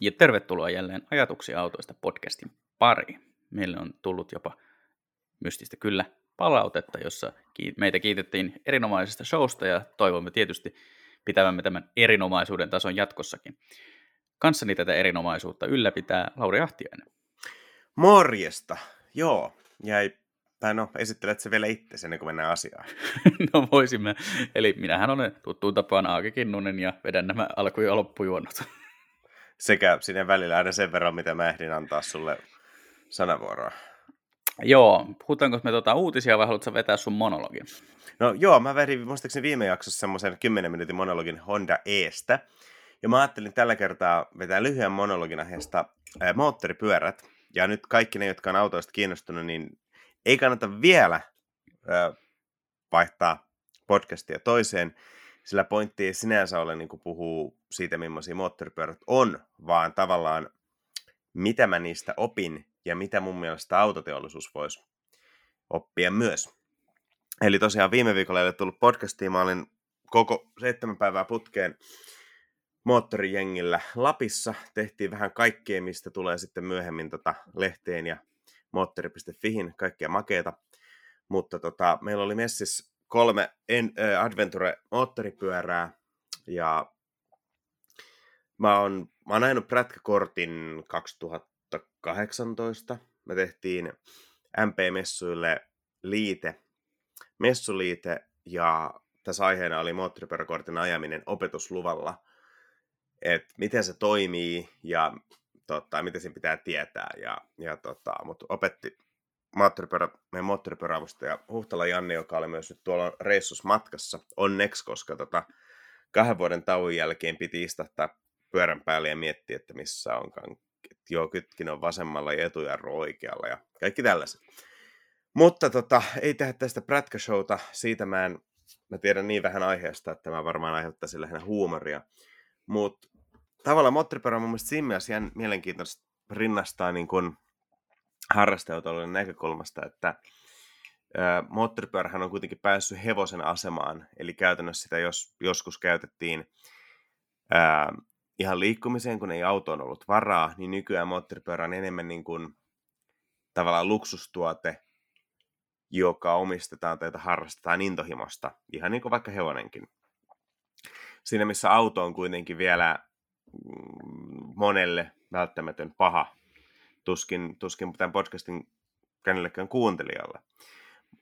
Ja tervetuloa jälleen Ajatuksia autoista podcastin pariin. Meille on tullut jopa mystistä kyllä palautetta, jossa meitä kiitettiin erinomaisesta showsta ja toivomme tietysti pitävämme tämän erinomaisuuden tason jatkossakin. Kanssani tätä erinomaisuutta ylläpitää Lauri Ahtiainen. Morjesta. Joo, jäi tai no, esittelet se vielä itse ennen kuin mennään asiaan. no voisimme. Eli minähän olen tuttuun tapaan Aake Kinnunen ja vedän nämä alku- ja loppujuonnot. Sekä sinne välillä aina sen verran, mitä mä ehdin antaa sulle sanavuoroa. Joo, puhutaanko me tuota uutisia vai haluatko vetää sun monologin? No joo, mä vedin muistaakseni viime jaksossa semmoisen 10 minuutin monologin Honda Eestä. Ja mä ajattelin tällä kertaa vetää lyhyen monologin aiheesta ää, moottoripyörät. Ja nyt kaikki ne, jotka on autoista kiinnostunut, niin ei kannata vielä ää, vaihtaa podcastia toiseen, sillä pointti ei sinänsä ole niin kuin puhuu siitä, millaisia moottoripyörät on, vaan tavallaan mitä mä niistä opin ja mitä mun mielestä autoteollisuus voisi oppia myös. Eli tosiaan viime viikolla ei ole tullut podcastia, mä olin koko seitsemän päivää putkeen moottorijengillä Lapissa. Tehtiin vähän kaikkea, mistä tulee sitten myöhemmin tota lehteen ja moottori.fihin, kaikkea makeeta. Mutta tota, meillä oli messis kolme en, äh, Adventure-moottoripyörää ja mä oon, mä oon ajanut prätkäkortin 2018. Me tehtiin MP-messuille liite, messuliite ja tässä aiheena oli moottoripyöräkortin ajaminen opetusluvalla. Että miten se toimii ja tota, mitä siinä pitää tietää. Ja, ja tota, mutta opetti moottoripyörä, meidän moottoripyöräavustaja Huhtala Janne, joka oli myös nyt tuolla reissus matkassa, onneksi, koska tota, kahden vuoden tauon jälkeen piti istahtaa pyörän päälle ja miettiä, että missä onkaan. Että joo, kytkin on vasemmalla ja etujarru oikealla ja kaikki tällaiset. Mutta tota, ei tehdä tästä prätkäshowta, siitä mä en, mä tiedän niin vähän aiheesta, että mä varmaan aiheuttaisin lähinnä huumoria. Mutta tavallaan moottoripyörä on mun mielestä siinä mielenkiintoista rinnastaa niin kuin harrastajautolujen näkökulmasta, että moottoripyörähän on kuitenkin päässyt hevosen asemaan, eli käytännössä sitä jos, joskus käytettiin ää, ihan liikkumiseen, kun ei autoon ollut varaa, niin nykyään moottoripyörä on enemmän niin kuin tavallaan luksustuote, joka omistetaan tai jota harrastetaan intohimosta, ihan niin kuin vaikka hevonenkin. Siinä missä auto on kuitenkin vielä mm, monelle välttämätön paha, tuskin, tuskin tämän podcastin kenellekään kuuntelijalle,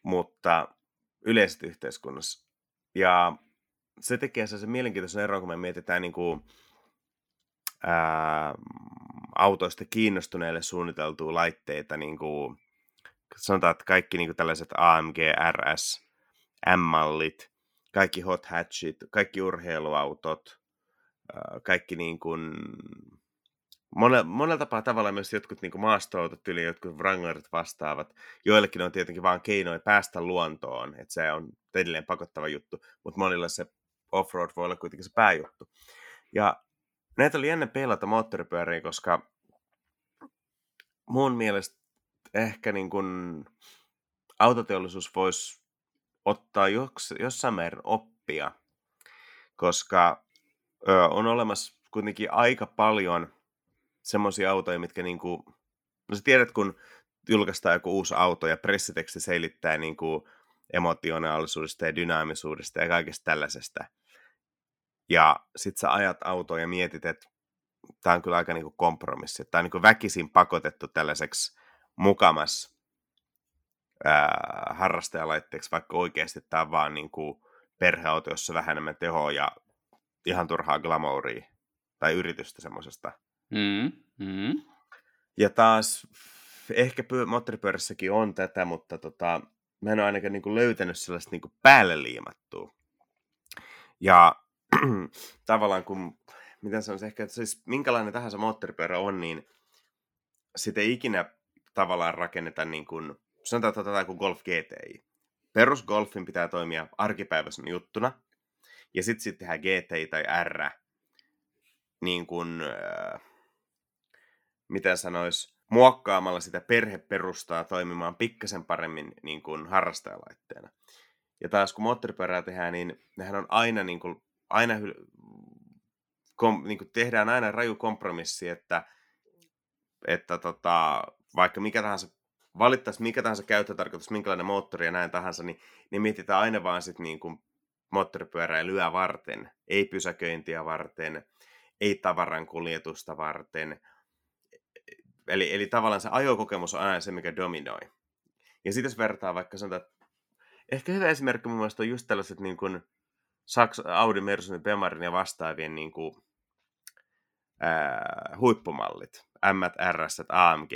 mutta yleisesti yhteiskunnassa. Ja se tekee se mielenkiintoisen eron, kun me mietitään niin kuin, ää, autoista kiinnostuneille suunniteltua laitteita, niin kuin, sanotaan, että kaikki niin kuin tällaiset AMG, RS, M-mallit, kaikki hot hatchit, kaikki urheiluautot, kaikki niin kuin, monella, monella tapaa tavalla myös jotkut niin maastoautot yli, jotkut wranglerit vastaavat. Joillekin on tietenkin vain keinoja päästä luontoon, että se on edelleen pakottava juttu, mutta monilla se offroad voi olla kuitenkin se pääjuttu. Ja näitä oli ennen peilata moottoripyöriä, koska mun mielestä ehkä niin kuin autoteollisuus voisi ottaa jossain määrin oppia, koska ö, on olemassa kuitenkin aika paljon semmoisia autoja, mitkä niin kuin, no sä tiedät, kun julkaistaan joku uusi auto ja pressiteksti selittää niin kuin emotionaalisuudesta ja dynaamisuudesta ja kaikesta tällaisesta. Ja sit sä ajat autoa ja mietit, että tämä on kyllä aika niin kuin kompromissi. Tämä on kuin väkisin pakotettu tällaiseksi mukamas ää, harrastajalaitteeksi, vaikka oikeasti tämä on vaan niin kuin perheauto, jossa vähän enemmän tehoa ja ihan turhaa glamouria tai yritystä semmoisesta. Mm, mm. Ja taas ehkä pyö- moottoripyörässäkin on tätä, mutta tota, mä en ole ainakaan niin kuin löytänyt sellaista niin kuin päälle liimattua. Ja tavallaan kun, miten sanoisin, ehkä, että siis minkälainen tahansa moottoripyörä on, niin sitä ei ikinä tavallaan rakenneta niin kuin, sanotaan, että otetaan kuin Golf GTI. Perusgolfin pitää toimia arkipäiväisenä juttuna, ja sitten sit tehdään GTI tai R, niin kuin, äh, miten sanois, muokkaamalla sitä perheperustaa toimimaan pikkasen paremmin niin kuin harrastajalaitteena. Ja taas kun moottoripyörää tehdään, niin nehän on aina, niin kuin, aina kom, niin kuin tehdään aina raju kompromissi, että, että tota, vaikka mikä tahansa valittaisiin mikä tahansa käyttötarkoitus, minkälainen moottori ja näin tahansa, niin, niin mietitään aina vaan sit niin kuin moottoripyöräilyä varten, ei pysäköintiä varten, ei tavaran kuljetusta varten. Eli, eli tavallaan se ajokokemus on aina se, mikä dominoi. Ja sitten jos vertaa vaikka sanotaan, että ehkä hyvä esimerkki mun mielestä on just tällaiset niin kuin Saks, Audi, Mercedes, Bemarin ja vastaavien niin kuin, ää, huippumallit, M, RS, AMG,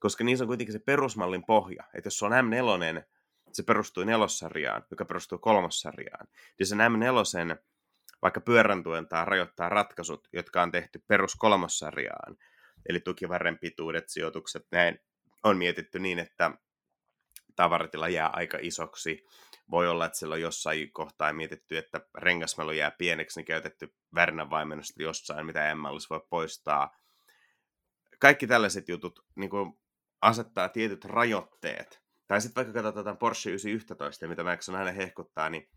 koska niissä on kuitenkin se perusmallin pohja, että jos se on M4, se perustuu nelossarjaan, joka perustuu kolmossarjaan, niin sen M4 vaikka pyörän tai rajoittaa ratkaisut, jotka on tehty perus kolmossarjaan, eli tukivarren pituudet, sijoitukset, näin on mietitty niin, että tavaratila jää aika isoksi. Voi olla, että sillä on jossain kohtaa mietitty, että rengasmelu jää pieneksi, niin käytetty Värnän vaimennosta jossain, mitä en voi poistaa. Kaikki tällaiset jutut niin kuin asettaa tietyt rajoitteet. Tai sitten vaikka katsotaan Porsche 911, mitä Max on aina hehkuttaa, niin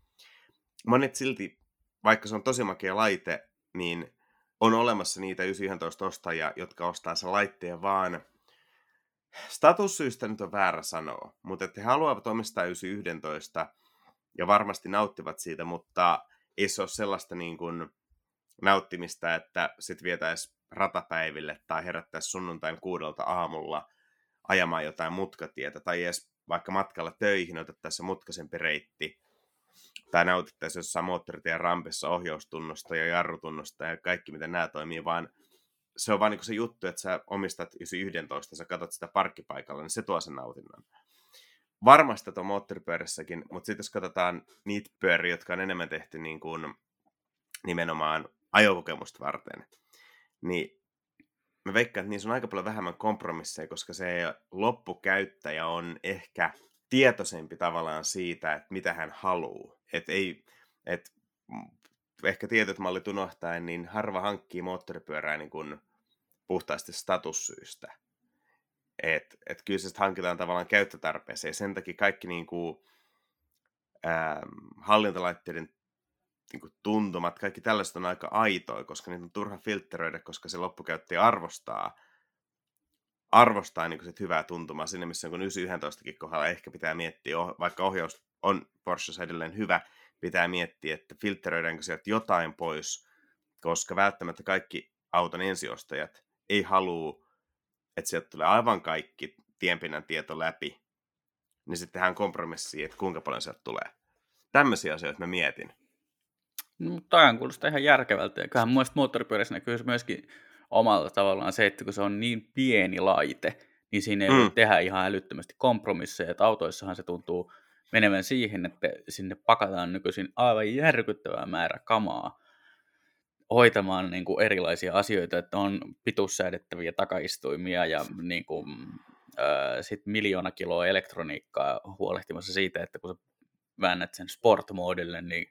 monet silti, vaikka se on tosi makea laite, niin on olemassa niitä 911 ostajia, jotka ostaa sen laitteen vaan. Statussyistä nyt on väärä sanoa, mutta että he haluavat omistaa 911 ja varmasti nauttivat siitä, mutta ei se ole sellaista niin kuin nauttimista, että sit vietäisi ratapäiville tai herättäisi sunnuntain kuudelta aamulla ajamaan jotain mutkatietä tai edes vaikka matkalla töihin otettaisiin mutkasempi reitti tai nautittaisiin jossain moottoritien rampissa ohjaustunnosta ja jarrutunnosta ja kaikki, miten nämä toimii, vaan se on vaan niin se juttu, että sä omistat 11, sä katsot sitä parkkipaikalla, niin se tuo sen nautinnon. Varmasti tuon moottoripyörissäkin, mutta sitten jos katsotaan niitä pyöriä, jotka on enemmän tehty niin kuin nimenomaan ajokokemusta varten, niin mä veikkaan, että niissä on aika paljon vähemmän kompromisseja, koska se loppukäyttäjä on ehkä tietoisempi tavallaan siitä, että mitä hän haluaa. Että ei, et ehkä tietyt mallit unohtaen, niin harva hankkii moottoripyörää niin kuin puhtaasti statussyistä. Et, et kyllä se hankitaan tavallaan käyttötarpeeseen. Sen takia kaikki niin kuin, ähm, hallintalaitteiden niin kuin tuntumat, kaikki tällaiset on aika aitoja, koska niitä on turha filtteröidä, koska se loppukäyttäjä arvostaa, arvostaa niin kuin sit hyvää tuntumaa sinne, missä kun 911 kohdalla ehkä pitää miettiä, vaikka ohjaus on Porsche edelleen hyvä, pitää miettiä, että filtteröidäänkö sieltä jotain pois, koska välttämättä kaikki auton ensiostajat ei halua, että sieltä tulee aivan kaikki tienpinnan tieto läpi, niin sitten tehdään kompromissi, että kuinka paljon sieltä tulee. Tämmöisiä asioita mä mietin. No, tämä kuulostaa ihan järkevältä. Ja kyllähän mielestäni moottoripyörissä näkyy myöskin omalla tavallaan se, että kun se on niin pieni laite, niin siinä ei mm. voi tehdä ihan älyttömästi kompromisseja. Että autoissahan se tuntuu menevän siihen, että sinne pakataan nykyisin aivan järkyttävää määrä kamaa hoitamaan niin kuin erilaisia asioita, että on pituussäädettäviä takaistuimia ja niin kuin, äh, sit miljoona kiloa elektroniikkaa huolehtimassa siitä, että kun sä väännät sen sport-moodille, niin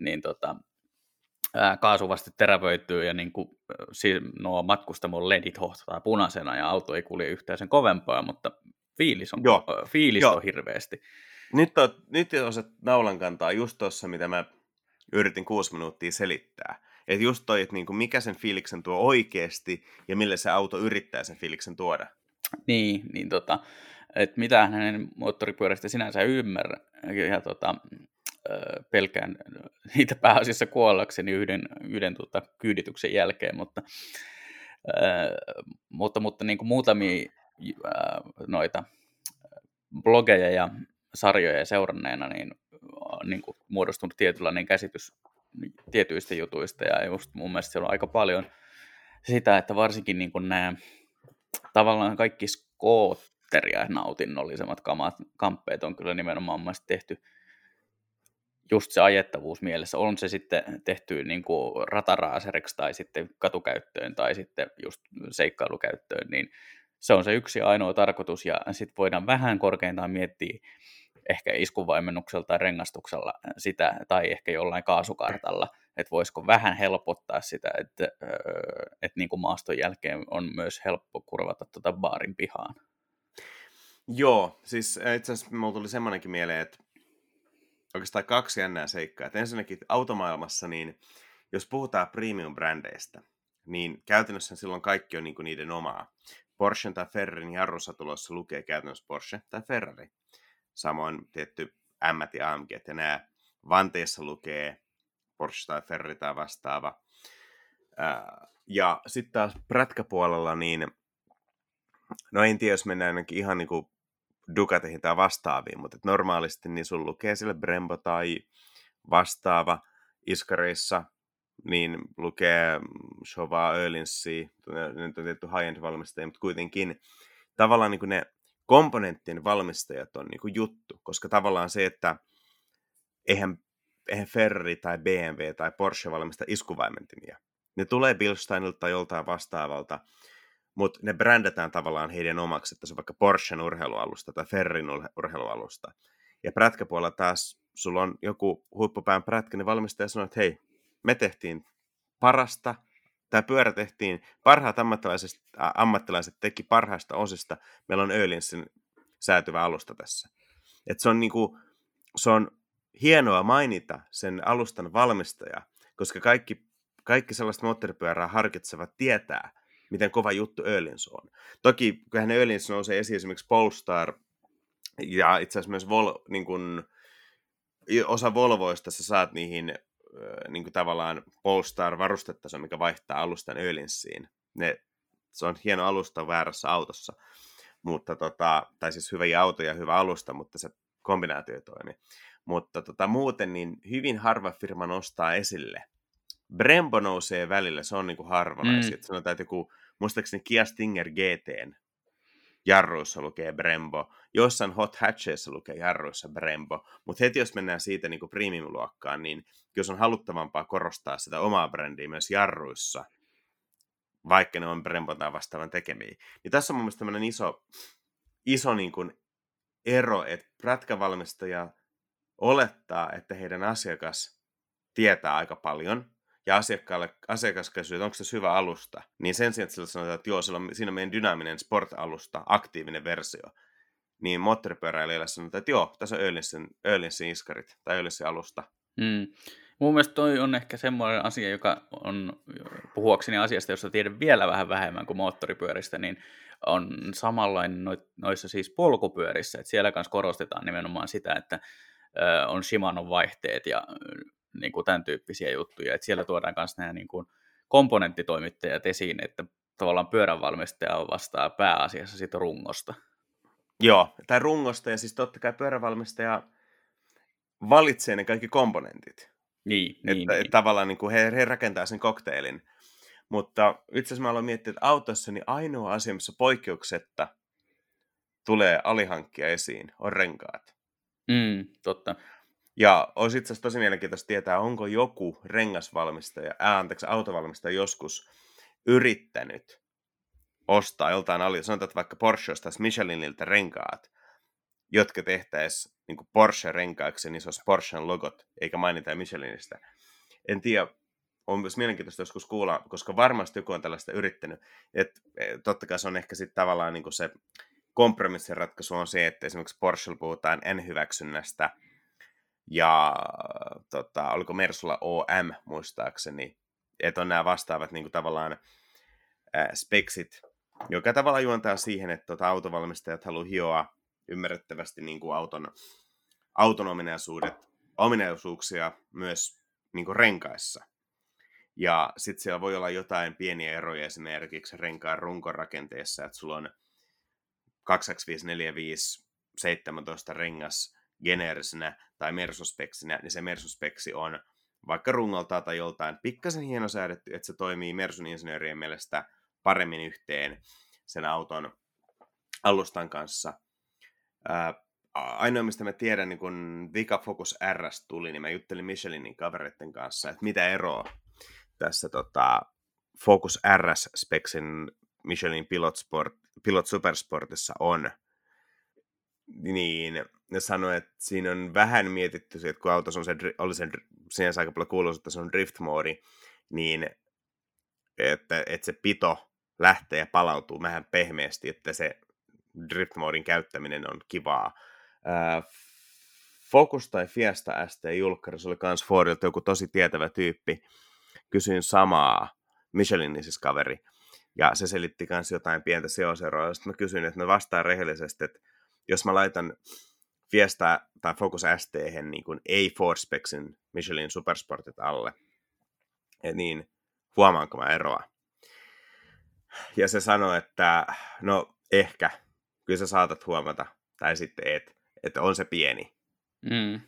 niin tota, ää, kaasuvaste terävöityy ja niin kuin, nuo matkustamon ledit hohtaa punaisena ja auto ei kulje yhtään sen kovempaa, mutta fiilis on, Joo. fiilis Joo. on hirveästi. Nyt, on, nyt osaat naulan kantaa just tuossa, mitä mä yritin kuusi minuuttia selittää. Että just toi, että niinku mikä sen fiiliksen tuo oikeasti ja millä se auto yrittää sen fiiliksen tuoda. Niin, niin tota, että mitä hänen moottoripyörästä sinänsä ymmärrä. Ja tota, pelkään niitä pääasiassa kuollakseni yhden, yhden tota, kyydityksen jälkeen, mutta, mutta, mutta niin kuin muutamia noita blogeja ja sarjoja seuranneena, niin on niin kuin muodostunut tietynlainen käsitys tietyistä jutuista, ja just mun mielestä siellä on aika paljon sitä, että varsinkin niin kuin nämä tavallaan kaikki skootteria nautinnollisemmat kamat, kamppeet on kyllä nimenomaan tehty just se ajettavuus mielessä, on se sitten tehty niin kuin rataraaseriksi tai sitten katukäyttöön tai sitten just seikkailukäyttöön, niin se on se yksi ainoa tarkoitus ja sitten voidaan vähän korkeintaan miettiä ehkä iskuvaimmennuksella tai rengastuksella sitä tai ehkä jollain kaasukartalla, että voisiko vähän helpottaa sitä, että, että niin kuin maaston jälkeen on myös helppo kurvata tuota baarin pihaan. Joo, siis itse asiassa mulla tuli semmoinenkin mieleen, että oikeastaan kaksi jännää seikkaa. Että ensinnäkin automaailmassa, niin jos puhutaan premium-brändeistä, niin käytännössä silloin kaikki on niin kuin niiden omaa. Porsche tai Ferrarin jarrusatulossa lukee käytännössä Porsche tai Ferrari. Samoin tietty M ja AMG ja nämä vanteissa lukee Porsche tai Ferrari tai vastaava. Ja sitten taas prätkäpuolella, niin no en tiedä, jos mennään ihan niin kuin Ducatihin tai vastaaviin, mutta normaalisti niin sun lukee sille Brembo tai vastaava iskareissa, niin lukee Shova Ölinsi, ne on tietty high-end valmistajia, mutta kuitenkin tavallaan niin kuin ne komponenttien valmistajat on niin kuin juttu, koska tavallaan se, että eihän, eihän Ferrari tai BMW tai Porsche valmista iskuvaimentimia. Ne tulee Bilsteinilta tai joltain vastaavalta, mutta ne brändätään tavallaan heidän omaksi, että se on vaikka Porschen urheilualusta tai Ferrin urheilualusta. Ja prätkäpuolella taas sulla on joku huippupään prätkä, niin valmistaja sanoo, että hei, me tehtiin parasta, tämä pyörä tehtiin, parhaat ammattilaiset, ammattilaiset teki parhaista osista, meillä on Ölinsin säätyvä alusta tässä. Et se, on niinku, se on hienoa mainita sen alustan valmistaja, koska kaikki, kaikki sellaiset moottoripyörää harkitsevat tietää, miten kova juttu Öhlins on. Toki kyllähän Öhlins nousee esiin esimerkiksi Polestar ja itse asiassa myös Vol, niin kun, osa Volvoista sä saat niihin niin kuin tavallaan Polestar-varustetaso, mikä vaihtaa alustan Öhlinsiin. Ne, se on hieno alusta väärässä autossa, mutta tota, tai siis hyviä autoja ja hyvä alusta, mutta se kombinaatio toimi. Mutta tota, muuten niin hyvin harva firma nostaa esille. Brembo nousee välillä, se on niin kuin harvanaisia. Mm. Sanotaan, että joku, muistaakseni Kia Stinger GTn jarruissa lukee Brembo, jossain hot hatcheissa lukee jarruissa Brembo, mutta heti jos mennään siitä niin premium-luokkaan, niin jos on haluttavampaa korostaa sitä omaa brändiä myös jarruissa, vaikka ne on Brembo tai vastaavan tekemiä. Niin tässä on mun mielestä tämmöinen iso, iso niin kuin ero, että prätkävalmistaja olettaa, että heidän asiakas tietää aika paljon, ja asiakkaalle, asiakas kysyy, että onko se hyvä alusta, niin sen sijaan, että sillä sanotaan, että joo, on, siinä on meidän dynaaminen sport-alusta, aktiivinen versio, niin moottoripyöräilijälle sanotaan, että joo, tässä on Ölinsin iskarit tai Ölinsin alusta. Mm. Mun mielestä toi on ehkä semmoinen asia, joka on, puhuakseni asiasta, josta tiedän vielä vähän vähemmän kuin moottoripyöristä, niin on samanlainen noissa siis polkupyörissä, että siellä kanssa korostetaan nimenomaan sitä, että on Shimano vaihteet ja niin kuin tämän tyyppisiä juttuja. Että siellä tuodaan myös nämä niin kuin komponenttitoimittajat esiin, että tavallaan pyöränvalmistaja vastaa pääasiassa siitä rungosta. Joo, tai rungosta, ja siis totta kai pyöränvalmistaja valitsee ne kaikki komponentit. Niin, että, niin, että niin. tavallaan niin kuin he, he rakentaa sen kokteilin. Mutta itse asiassa mä aloin miettiä, että autossa niin ainoa asia, missä poikkeuksetta tulee alihankkia esiin, on renkaat. Mm, totta. Ja olisi itse asiassa tosi mielenkiintoista tietää, onko joku rengasvalmistaja, ää, anteeksi, autovalmistaja joskus yrittänyt ostaa joltain ali, sanotaan, että vaikka Porsche ostaisi Micheliniltä renkaat, jotka tehtäisiin niin Porsche-renkaiksi, niin se olisi Porschen logot, eikä mainita Michelinistä. En tiedä, on myös mielenkiintoista joskus kuulla, koska varmasti joku on tällaista yrittänyt. Et, e, totta kai se on ehkä sitten tavallaan niin se kompromissiratkaisu on se, että esimerkiksi Porsche puhutaan en-hyväksynnästä, ja tota, oliko Mersulla OM muistaakseni, että on nämä vastaavat niin kuin tavallaan ää, speksit, joka tavallaan juontaa siihen, että tota, autovalmistajat haluaa hioa ymmärrettävästi niin kuin auton, auton ominaisuudet, ominaisuuksia myös niin kuin renkaissa. Ja sitten siellä voi olla jotain pieniä eroja esimerkiksi renkaan runkorakenteessa, että sulla on 22545 17 rengas geneerisenä tai mersuspeksinä, niin se mersuspeksi on vaikka rungolta tai joltain pikkasen hienosäädetty, että se toimii Mersun insinöörien mielestä paremmin yhteen sen auton alustan kanssa. Ää, ainoa, mistä mä tiedän, niin kun Vika Focus RS tuli, niin mä juttelin Michelinin kavereiden kanssa, että mitä eroa tässä tota, Focus RS-speksin Michelin Pilot, Sport, Pilot Supersportissa on. Niin ne sanoi, että siinä on vähän mietitty että kun autossa on se, oli se, sinänsä aika paljon kuuluisuus, että se on drift-moodi, niin että, että se pito lähtee ja palautuu vähän pehmeästi, että se drift-moodin käyttäminen on kivaa. Focus tai Fiesta ST Julkkari, se oli kans Fordilta joku tosi tietävä tyyppi, kysyin samaa, Michelin siis kaveri, ja se selitti myös jotain pientä seoseroa. Sitten mä kysyin, että mä vastaan rehellisesti, että jos mä laitan Fiesta tai Focus ST niin kuin ei Ford Spexin Michelin Supersportit alle, niin huomaanko mä eroa? Ja se sanoi, että no ehkä, kyllä sä saatat huomata, tai sitten et, että on se pieni. Mm.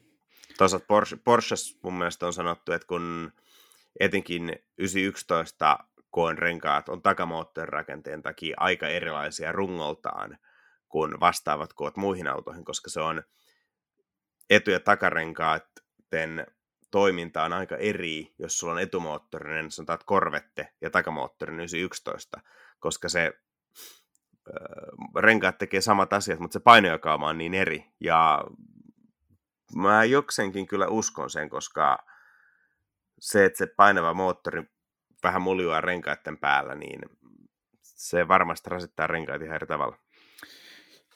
Toisaalta Porsche, Porsches mun mielestä on sanottu, että kun etenkin 911 koon renkaat on takamoottorirakenteen takia aika erilaisia rungoltaan kuin vastaavat koot muihin autoihin, koska se on etu- ja takarenkaiden toiminta on aika eri, jos sulla on etumoottorinen, sanotaan korvette ja takamoottorinen 911, koska se renkaat tekee samat asiat, mutta se painojakauma on niin eri. Ja mä jokseenkin kyllä uskon sen, koska se, että se painava moottori vähän muljuaa renkaiden päällä, niin se varmasti rasittaa renkaat ihan eri tavalla.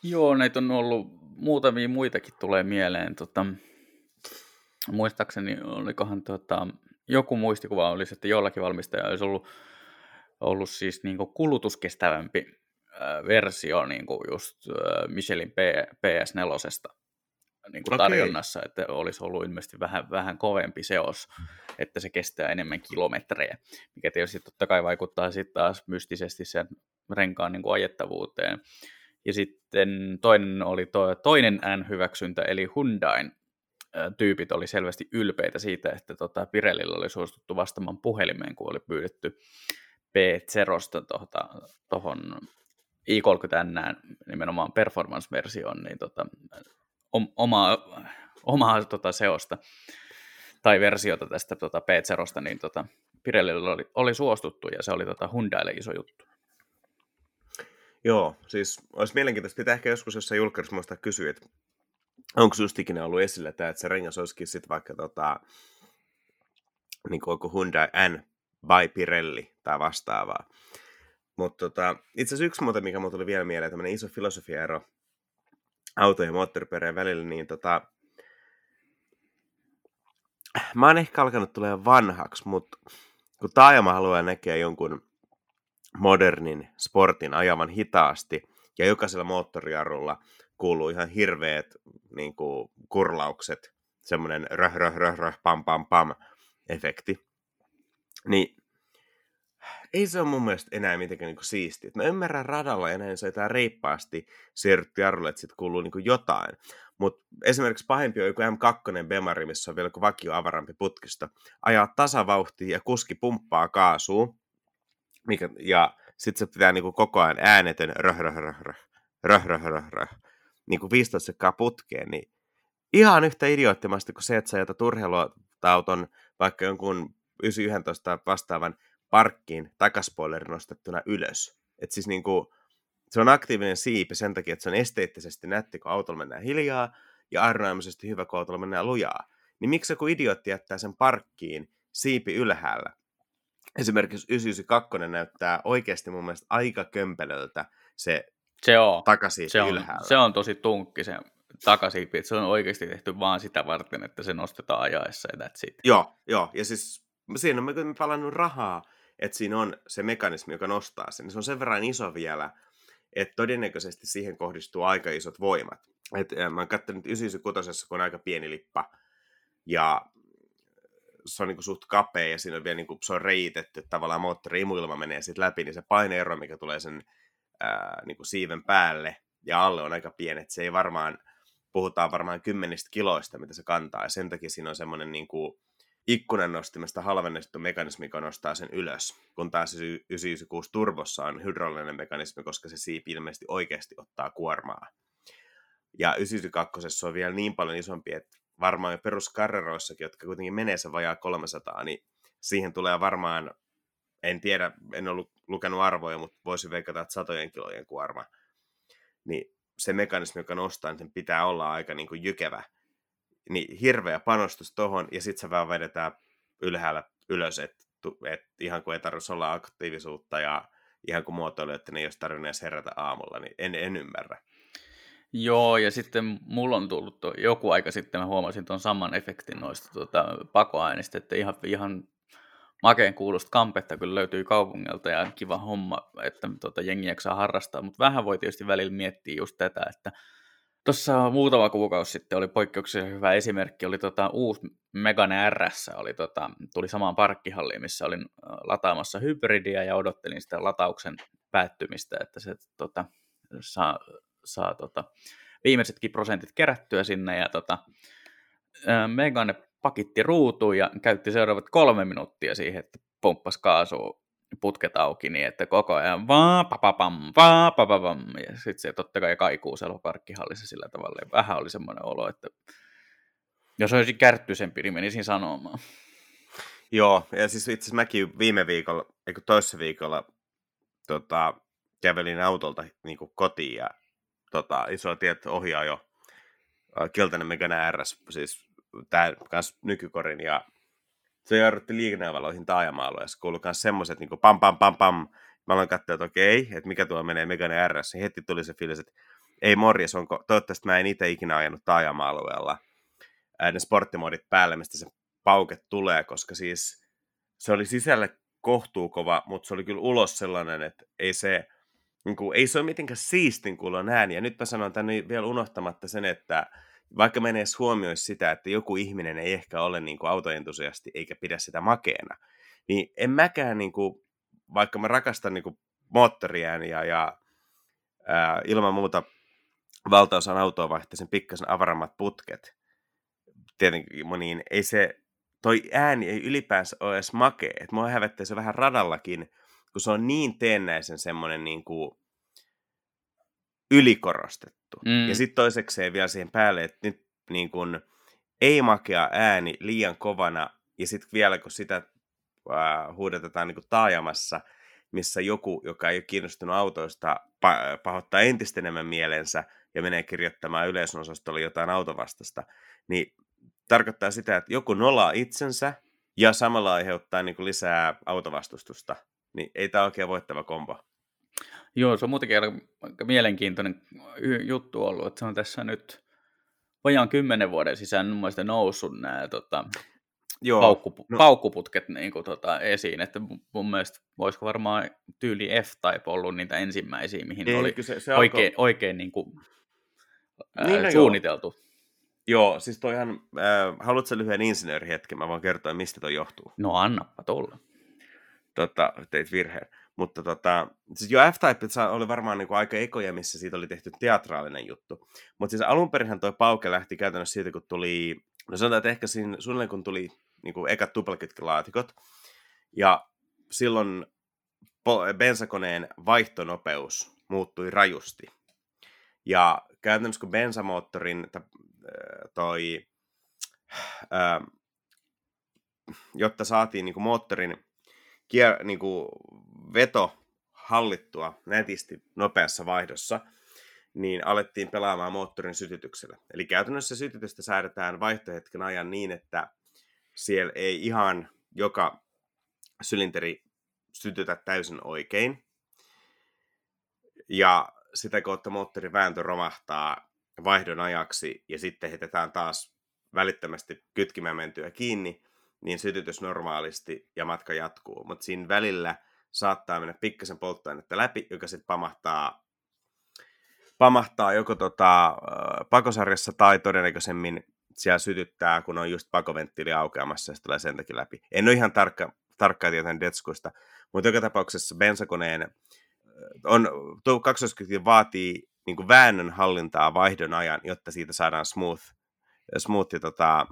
Joo, näitä on ollut muutamia muitakin tulee mieleen. Tota, muistaakseni olikohan tota, joku muistikuva olisi, että jollakin valmistaja olisi ollut, ollut siis niin kulutuskestävämpi äh, versio niin kuin just äh, Michelin P, PS4 niin kuin tarjonnassa, että olisi ollut ilmeisesti vähän, vähän kovempi seos, että se kestää enemmän kilometrejä, mikä tietysti totta kai vaikuttaa sitten taas mystisesti sen renkaan niin kuin ajettavuuteen. Ja sitten toinen oli to, toinen N-hyväksyntä, eli Hyundain tyypit oli selvästi ylpeitä siitä, että tota Pirellillä oli suostuttu vastaamaan puhelimeen, kun oli pyydetty P0 tuohon i30N nimenomaan performance-versioon, niin tota, omaa, omaa tota seosta tai versiota tästä tota P0, niin tota, Pirellillä oli, oli suostuttu ja se oli tota Hyundaille iso juttu. Joo, siis olisi mielenkiintoista. Pitää ehkä joskus jossain julkaisussa muistaa kysyä, että onko just ikinä ollut esillä tämä, että se rengas olisikin sitten vaikka tota, niin kuin Hyundai N by Pirelli tai vastaavaa. Mutta tota, itse asiassa yksi muuta, mikä mulle tuli vielä mieleen, tämmöinen iso filosofiaero auto- ja moottoripereen välillä, niin tota, mä oon ehkä alkanut tulee vanhaksi, mutta kun taajama haluaa näkeä jonkun modernin sportin ajavan hitaasti, ja jokaisella moottorijarrulla kuuluu ihan hirveät niin kuin, kurlaukset, semmoinen röh, röh, röh, röh, pam, pam, pam efekti, niin ei se ole mun mielestä enää mitenkään niin siistiä. Mä ymmärrän radalla näin se jotain reippaasti siirrytty jarrulle, että sitten kuuluu niin jotain. Mutta esimerkiksi pahempi on joku M2 Bemari, missä on vielä vakio avarampi putkista. Ajaa tasavauhtia ja kuski pumppaa kaasua. Mikä, ja sitten se pitää niinku koko ajan äänetön röh, röh, röh, röh, röh, röh, röh, röh. Niinku 15 sekkaa putkeen, niin ihan yhtä idioottimasti kuin se, että sä jätät urheiluauton vaikka jonkun 911 vastaavan parkkiin takaspoileri nostettuna ylös. Et siis niinku, se on aktiivinen siipi sen takia, että se on esteettisesti nätti, kun autolla mennään hiljaa, ja arnoimisesti hyvä, kun autolla mennään lujaa. Niin miksi joku idiootti jättää sen parkkiin siipi ylhäällä? Esimerkiksi 992 näyttää oikeasti mun mielestä aika kömpelöltä se, se on, takaisin se on, ylhäällä. Se on tosi tunkki se että se on oikeasti tehty vaan sitä varten, että se nostetaan ajaessa ja that's it. Joo, joo, ja siis siinä on me palannut rahaa että siinä on se mekanismi, joka nostaa sen. Se on sen verran iso vielä, että todennäköisesti siihen kohdistuu aika isot voimat. Et, mä oon katsonut 96, kun on aika pieni lippa, ja se on niin kuin suht kapea, ja siinä on vielä niin kuin, se on reitetty, että tavallaan moottori imuilma menee sitten läpi, niin se paineero, mikä tulee sen ää, niin kuin siiven päälle ja alle on aika pieni, se ei varmaan, puhutaan varmaan kymmenistä kiloista, mitä se kantaa, ja sen takia siinä on semmoinen niin kuin, ikkunan nostimesta halvennettu mekanismi, joka nostaa sen ylös, kun taas 996 turbossa on hydraulinen mekanismi, koska se siipi ilmeisesti oikeasti ottaa kuormaa. Ja 992 on vielä niin paljon isompi, että varmaan jo peruskarreroissakin, jotka kuitenkin menee se vajaa 300, niin siihen tulee varmaan, en tiedä, en ollut lukenut arvoja, mutta voisi veikata, että satojen kilojen kuorma. Niin se mekanismi, joka nostaa, niin sen pitää olla aika niin kuin jykevä niin hirveä panostus tohon, ja sitten se vaan vedetään ylhäällä ylös, että et ihan kuin ei tarvitsisi olla aktiivisuutta, ja ihan kuin ne ei olisi tarvinnut edes herätä aamulla, niin en, en ymmärrä. Joo, ja sitten mulla on tullut to, joku aika sitten, mä huomasin tuon saman efektin noista tuota, pakoainista, että ihan, ihan makeen kuulosta kampetta kyllä löytyy kaupungilta ja kiva homma, että tota, jengi jaksaa harrastaa, mutta vähän voi tietysti välillä miettiä just tätä, että Tuossa muutama kuukausi sitten oli poikkeuksellisen hyvä esimerkki, oli tota, uusi Megane RS, oli, tota, tuli samaan parkkihalliin, missä olin lataamassa hybridiä ja odottelin sitä latauksen päättymistä, että se tota, saa, saa tota, viimeisetkin prosentit kerättyä sinne ja tota, Megane pakitti ruutuun ja käytti seuraavat kolme minuuttia siihen, että pomppasi kaasua putket auki niin, että koko ajan vaan papapam, vaan papapam, ja sitten se totta kai kaikuu siellä parkkihallissa sillä tavalla, ja vähän oli semmoinen olo, että jos olisi kärttyisempi, niin menisin sanomaan. Joo, ja siis itse asiassa mäkin viime viikolla, eikö toisessa viikolla, tota, kävelin autolta niin kotiin, ja tota, iso tiet ohjaa jo Keltainen Megane RS, siis tämä kans nykykorin, ja se jarrutti liikenneavaloihin taajama-alueessa, kuului myös semmoiset niin pam pam pam pam. Mä aloin katsoa, että okei, että mikä tuo menee Megane RS, niin heti tuli se fiilis, että ei morjes, onko, toivottavasti mä en itse ikinä ajanut taajama-alueella ne sporttimodit päälle, mistä se pauke tulee, koska siis se oli sisälle kohtuukova, mutta se oli kyllä ulos sellainen, että ei se, niin kuin, ei se ole mitenkään siistin kuulon ääni. Ja nyt mä sanon tänne vielä unohtamatta sen, että vaikka menee edes huomioisi sitä, että joku ihminen ei ehkä ole niin kuin autoentusiasti eikä pidä sitä makeena, niin en mäkään, niin kuin, vaikka mä rakastan niin moottoriään ja, ja ää, ilman muuta valtaosan autoa vaihtaisen pikkasen avarammat putket, tietenkin niin ei se, toi ääni ei ylipäänsä ole edes makea, että mua hävettää se vähän radallakin, kun se on niin teennäisen semmoinen niin kuin, ylikorostettu. Mm. Ja sitten toisekseen vielä siihen päälle, että nyt niin kun, ei makea ääni liian kovana, ja sitten vielä kun sitä äh, huudetetaan niin taajamassa, missä joku, joka ei ole kiinnostunut autoista, pa- pahoittaa entistä enemmän mielensä ja menee kirjoittamaan yleisönosastolle jotain autovastasta, niin tarkoittaa sitä, että joku nolaa itsensä ja samalla aiheuttaa niin kuin lisää autovastustusta. Niin ei tämä oikein voittava kombo. Joo, se on muutenkin aika mielenkiintoinen juttu ollut, että se on tässä nyt vajaan kymmenen vuoden sisään mun mielestä noussut nämä tota, Joo, paukkupu- no. paukkuputket niin kuin, tota, esiin, että mun mielestä voisiko varmaan tyyli F-Type ollut niitä ensimmäisiä, mihin Ei, oli se, se oikein, alko... oikein niin kuin, ää, niin, no suunniteltu. Joo. Joo, siis toihan, äh, haluatko lyhyen insinöörihetken, mä voin kertoa, mistä toi johtuu. No annappa tulla. Tota, teit virheen. Mutta tota, siis jo F-Type oli varmaan niin kuin aika ekoja, missä siitä oli tehty teatraalinen juttu. Mutta siis alun perinhän toi pauke lähti käytännössä siitä, kun tuli, no sanotaan, että ehkä siinä suunnilleen kun tuli niin kuin ekat tuplakitkilaatikot, ja silloin bensakoneen vaihtonopeus muuttui rajusti. Ja käytännössä kun bensamoottorin toi, ää, jotta saatiin niin kuin moottorin kier, niin kuin veto hallittua netisti nopeassa vaihdossa, niin alettiin pelaamaan moottorin sytytyksellä. Eli käytännössä sytytystä säädetään vaihtohetken ajan niin, että siellä ei ihan joka sylinteri sytytä täysin oikein. Ja sitä kautta moottorin vääntö romahtaa vaihdon ajaksi ja sitten heitetään taas välittömästi kytkimään mentyä kiinni niin sytytys normaalisti ja matka jatkuu. Mutta siinä välillä saattaa mennä pikkasen polttoainetta läpi, joka sitten pamahtaa, pamahtaa joko tota, pakosarjassa tai todennäköisemmin siellä sytyttää, kun on just pakoventtiili aukeamassa ja se tulee sen takia läpi. En ole ihan tarkka, tarkkaa tietoinen detskuista, mutta joka tapauksessa bensakoneen on, tuo kaksoiskytkin vaatii niin väännön hallintaa vaihdon ajan, jotta siitä saadaan smooth, smooth tota,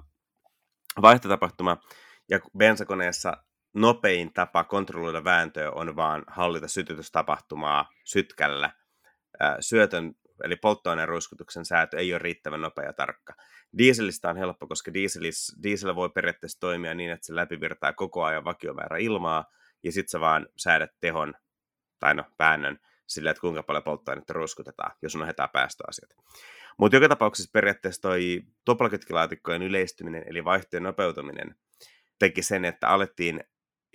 vaihtotapahtuma. Ja bensakoneessa nopein tapa kontrolloida vääntöä on vaan hallita sytytystapahtumaa sytkällä. Syötön, eli polttoaineen ruiskutuksen säätö ei ole riittävän nopea ja tarkka. Dieselistä on helppo, koska dieselis, diesel voi periaatteessa toimia niin, että se läpivirtaa koko ajan vakiomäärä ilmaa, ja sitten sä vaan säädät tehon, tai no väännön, sillä, että kuinka paljon polttoainetta ruiskutetaan, jos unohdetaan päästöasiat. Mutta joka tapauksessa periaatteessa toi tuplakytkilaatikkojen yleistyminen, eli vaihtojen nopeutuminen, teki sen, että alettiin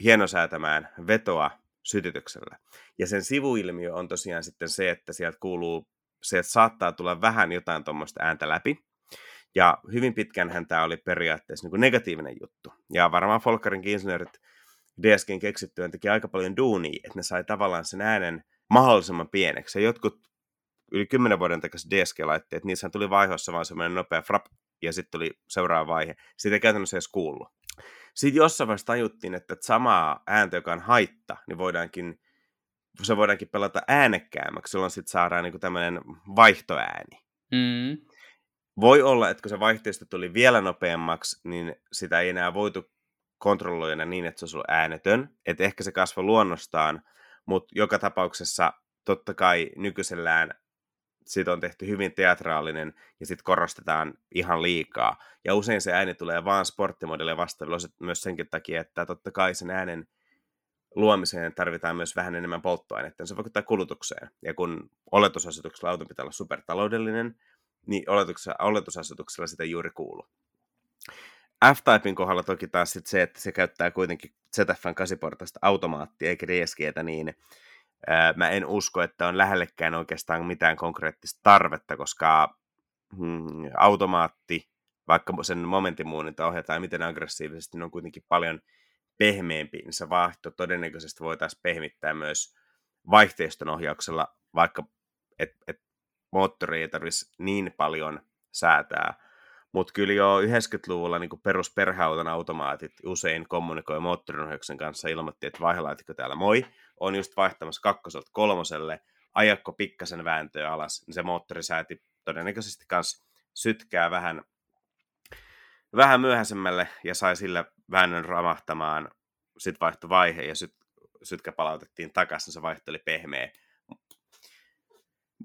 hienosäätämään vetoa sytytyksellä. Ja sen sivuilmiö on tosiaan sitten se, että sieltä kuuluu se, että saattaa tulla vähän jotain tuommoista ääntä läpi. Ja hyvin pitkään tämä oli periaatteessa niin kuin negatiivinen juttu. Ja varmaan Folkarin insinöörit DSGn keksittyään teki aika paljon duunia, että ne sai tavallaan sen äänen mahdollisimman pieneksi. Ja jotkut yli 10 vuoden takaisin DSG-laitteet, niissä tuli vaihossa vaan semmoinen nopea frap, ja sitten tuli seuraava vaihe. Siitä ei käytännössä edes kuullut. Sitten jossain vaiheessa tajuttiin, että samaa ääntä, joka on haitta, niin voidaankin, se voidaankin pelata äänekkäämmäksi, silloin sitten saadaan niin tämmöinen vaihtoääni. Mm. Voi olla, että kun se vaihteesta tuli vielä nopeammaksi, niin sitä ei enää voitu kontrolloida niin, että se olisi ollut äänetön. Että ehkä se kasvoi luonnostaan, mutta joka tapauksessa totta kai nykyisellään siitä on tehty hyvin teatraalinen ja sitten korostetaan ihan liikaa. Ja usein se ääni tulee vaan sporttimodelle vastaavilla myös senkin takia, että totta kai sen äänen luomiseen tarvitaan myös vähän enemmän polttoainetta. Se vaikuttaa kulutukseen. Ja kun oletusasetuksella auto pitää olla supertaloudellinen, niin oletusasetuksella sitä juuri kuuluu. F-Typein kohdalla toki taas sit se, että se käyttää kuitenkin ZFn 8 automaattia eikä DSGtä, niin ää, mä en usko, että on lähellekään oikeastaan mitään konkreettista tarvetta, koska hmm, automaatti, vaikka sen momentin ohjataan miten aggressiivisesti, niin on kuitenkin paljon pehmeämpi, niin se vaihto todennäköisesti voitaisiin pehmittää myös vaihteiston ohjauksella, vaikka et, et moottori ei tarvitsisi niin paljon säätää. Mutta kyllä jo 90-luvulla niin perusperheauton automaatit usein kommunikoi moottorinohjauksen kanssa ilmoitti, että vaihdelaatikko täällä? Moi, on just vaihtamassa kakkoselta kolmoselle, ajakko pikkasen vääntöä alas, niin se moottorisääti todennäköisesti myös sytkää vähän, vähän myöhäisemmälle ja sai sillä väännön ramahtamaan, sitten vaihtoi vaihe ja syt, sytkä palautettiin takaisin, se vaihto oli pehmeä.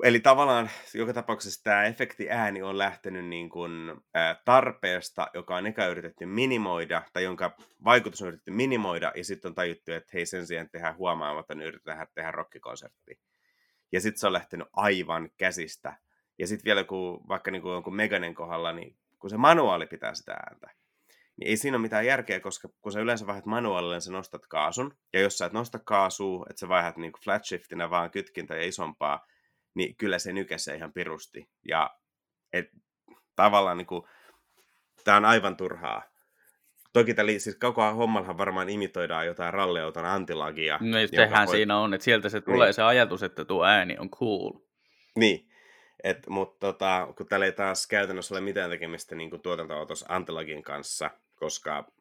Eli tavallaan joka tapauksessa tämä efekti ääni on lähtenyt niin kuin, tarpeesta, joka on eka yritetty minimoida, tai jonka vaikutus on yritetty minimoida, ja sitten on tajuttu, että hei sen sijaan tehdään huomaamatta, niin yritetään tehdä rockikonsertti. Ja sitten se on lähtenyt aivan käsistä. Ja sitten vielä kun vaikka niin kuin jonkun Meganen kohdalla, niin kun se manuaali pitää sitä ääntä, niin ei siinä ole mitään järkeä, koska kun sä yleensä vaihdat manuaalille, niin sä nostat kaasun, ja jos sä et nosta kaasua, että sä vaihdat niin flat shiftinä vaan kytkintä ja isompaa, niin kyllä se nykäsee ihan pirusti. Ja et, tavallaan niin kuin, tämä on aivan turhaa. Toki täli, siis koko hommallahan varmaan imitoidaan jotain ralliauton antilagia. No tehän voi... siinä on, että sieltä se tulee niin. se ajatus, että tuo ääni on cool. Niin, mutta tota, kun täällä ei taas käytännössä ole mitään tekemistä niin tuotantoautossa antilagin kanssa, koska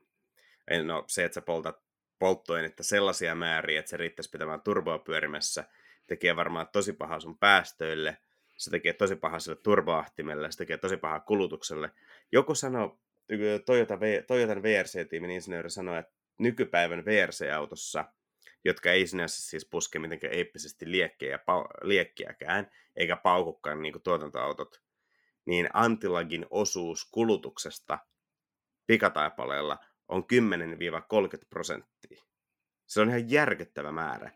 no, se, että sä poltat polttoainetta sellaisia määriä, että se riittäisi pitämään turboa pyörimässä, tekee varmaan tosi pahaa sun päästöille, se tekee tosi pahaa sille turvaahtimelle, se tekee tosi pahaa kulutukselle. Joku sanoi, Toyota, Toyotan VRC-tiimin insinööri sanoi, että nykypäivän VRC-autossa, jotka ei sinänsä siis puske mitenkään eeppisesti liekkiä, liekkiäkään, eikä paukukaan niin kuin tuotantoautot, niin antilagin osuus kulutuksesta pikataipaleella on 10-30 prosenttia. Se on ihan järkyttävä määrä.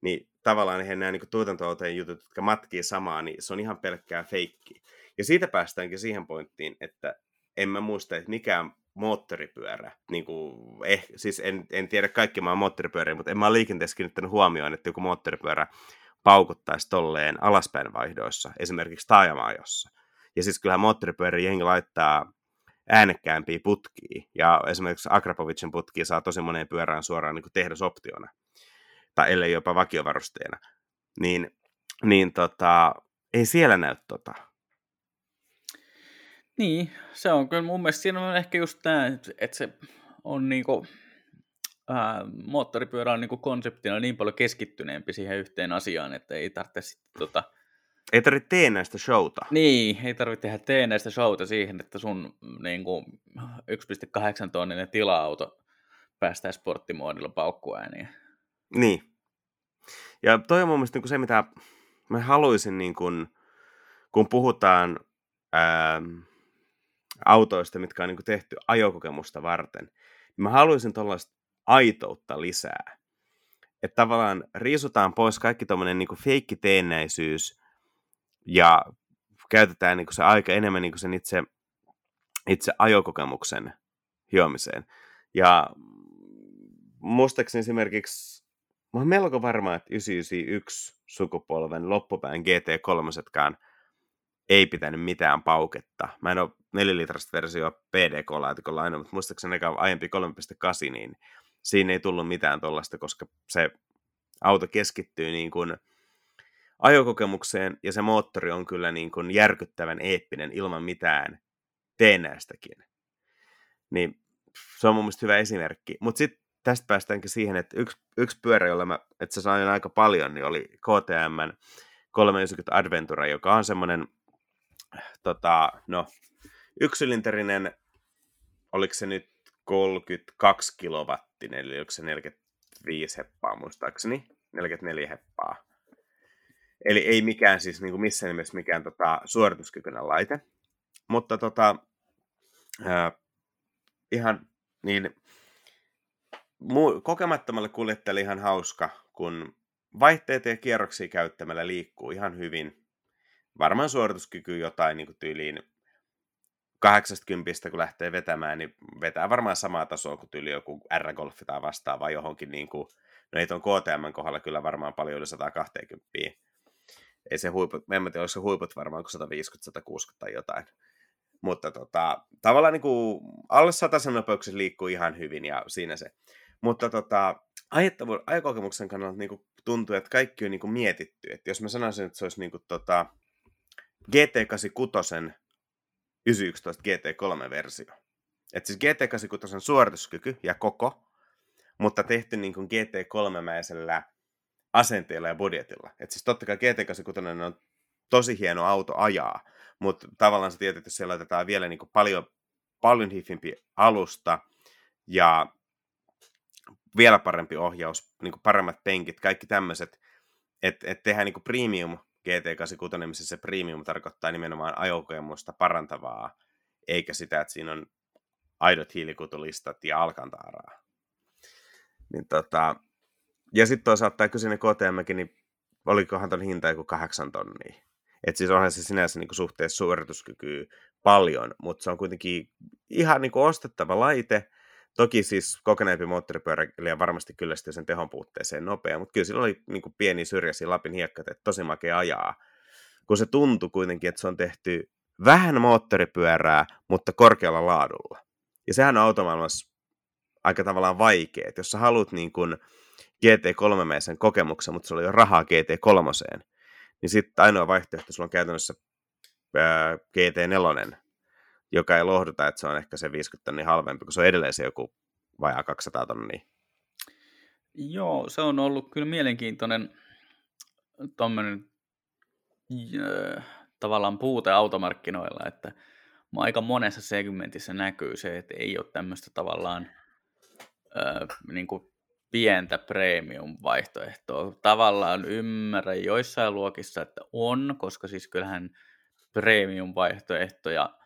Niin tavallaan he nämä niin tuotantoautojen jutut, jotka matkii samaa, niin se on ihan pelkkää feikkiä. Ja siitä päästäänkin siihen pointtiin, että en mä muista, että mikään moottoripyörä, niin kuin, eh, siis en, en tiedä kaikki maan moottoripyöriä, mutta en mä ole liikenteessä kiinnittänyt huomioon, että joku moottoripyörä paukuttaisi tolleen alaspäin vaihdoissa, esimerkiksi taajamaajossa. Ja siis kyllähän moottoripyöriä jengi laittaa äänekkäämpiä putkia, ja esimerkiksi Akrapovicin putkia saa tosi moneen pyörään suoraan niin kuin tehdasoptiona tai ellei jopa vakiovarusteena, niin, niin tota, ei siellä näy tota. Niin, se on kyllä mun mielestä siinä on ehkä just tämä, että se on niinku, ää, moottoripyörä on niinku konseptina niin paljon keskittyneempi siihen yhteen asiaan, että ei tarvitse sitten tota, ei tarvitse tehdä näistä showta. Niin, ei tarvitse tehdä tee näistä showta siihen, että sun niin kuin, 1,8 tonninen tila-auto päästään sporttimoodilla paukkuääniin. Niin. Ja toi on mun mielestä niin se, mitä mä haluaisin, niin kuin, kun puhutaan ää, autoista, mitkä on niin kuin tehty ajokokemusta varten, niin mä haluaisin tuollaista aitoutta lisää. Että tavallaan riisutaan pois kaikki tuommoinen niin feikkiteennäisyys ja käytetään niin kuin se aika enemmän niin kuin sen itse, itse ajokokemuksen hiomiseen. Ja muistaakseni esimerkiksi Mä oon melko varma, että 991 sukupolven loppupään GT3 ei pitänyt mitään pauketta. Mä en ole 4 litrasta versio PDK-laatikolla aina, mutta muistaakseni aiempi 3.8, niin siinä ei tullut mitään tuollaista, koska se auto keskittyy niin kuin ajokokemukseen ja se moottori on kyllä niin kuin järkyttävän eeppinen ilman mitään teenäistäkin. Niin se on mun mielestä hyvä esimerkki. Mutta sitten tästä päästäänkin siihen, että yksi, yksi pyörä, jolla mä että sain aika paljon, niin oli KTM 390 Adventure, joka on semmoinen tota, no, yksylinterinen, oliko se nyt 32 kilowattinen, eli onko se 45 heppaa muistaakseni, 44 heppaa. Eli ei mikään siis niin kuin missään nimessä mikään tota, suorituskykyinen laite. Mutta tota, ää, ihan niin kokemattomalle kuljettajalle ihan hauska, kun vaihteita ja kierroksia käyttämällä liikkuu ihan hyvin. Varmaan suorituskyky jotain niin kuin tyyliin 80, kun lähtee vetämään, niin vetää varmaan samaa tasoa kuin tyyli joku R-Golfi tai vastaava johonkin, niin kuin, no ei tuon KTM kohdalla kyllä varmaan paljon yli 120. Ei se huiput, en tiedä, se huiput varmaan kuin 150, 160 tai jotain. Mutta tota, tavallaan niin kuin alle 100 nopeuksessa liikkuu ihan hyvin ja siinä se. Mutta tota, ajakokemuksen kannalta niin kuin tuntuu, että kaikki on niin kuin mietitty. Että jos mä sanoisin, että se olisi niin kuin, tota, GT86 911 GT3-versio. Että siis GT86 suorituskyky ja koko, mutta tehty niin kuin GT3-mäisellä asenteella ja budjetilla. Että siis totta kai GT86 on tosi hieno auto ajaa, mutta tavallaan että jos siellä laitetaan vielä niin kuin paljon, paljon hiffimpi alusta ja vielä parempi ohjaus, niin kuin paremmat penkit, kaikki tämmöiset, että et tehdään niin kuin premium GT86, missä se premium tarkoittaa nimenomaan ajokokemusta parantavaa, eikä sitä, että siinä on aidot hiilikutulistat ja alkantaaraa. Niin tota, ja sitten toisaalta tämä kyseinen KTMkin, niin olikohan ton hinta joku kahdeksan tonnia. Et siis onhan se sinänsä niinku suhteessa suorituskykyä paljon, mutta se on kuitenkin ihan niinku ostettava laite. Toki siis kokeneempi moottoripyöräilijä varmasti kyllästyy sen tehon puutteeseen nopea, mutta kyllä sillä oli niinku pieni syrjäisiä Lapin hiekkat, että tosi makea ajaa. Kun se tuntui kuitenkin, että se on tehty vähän moottoripyörää, mutta korkealla laadulla. Ja sehän on automaailmassa aika tavallaan vaikea, että jos sä haluat niin kuin GT3-meisen kokemuksen, mutta sulla ei ole rahaa GT3, niin sitten ainoa vaihtoehto sulla on käytännössä ää, GT4, joka ei lohduta, että se on ehkä se 50 tonnia halvempi, kun se on edelleen se joku vajaa 200 tonnia. Joo, se on ollut kyllä mielenkiintoinen tommonen, äh, tavallaan puute automarkkinoilla, että aika monessa segmentissä näkyy se, että ei ole tämmöistä tavallaan äh, niin kuin pientä premium-vaihtoehtoa. Tavallaan ymmärrän joissain luokissa, että on, koska siis kyllähän premium-vaihtoehtoja,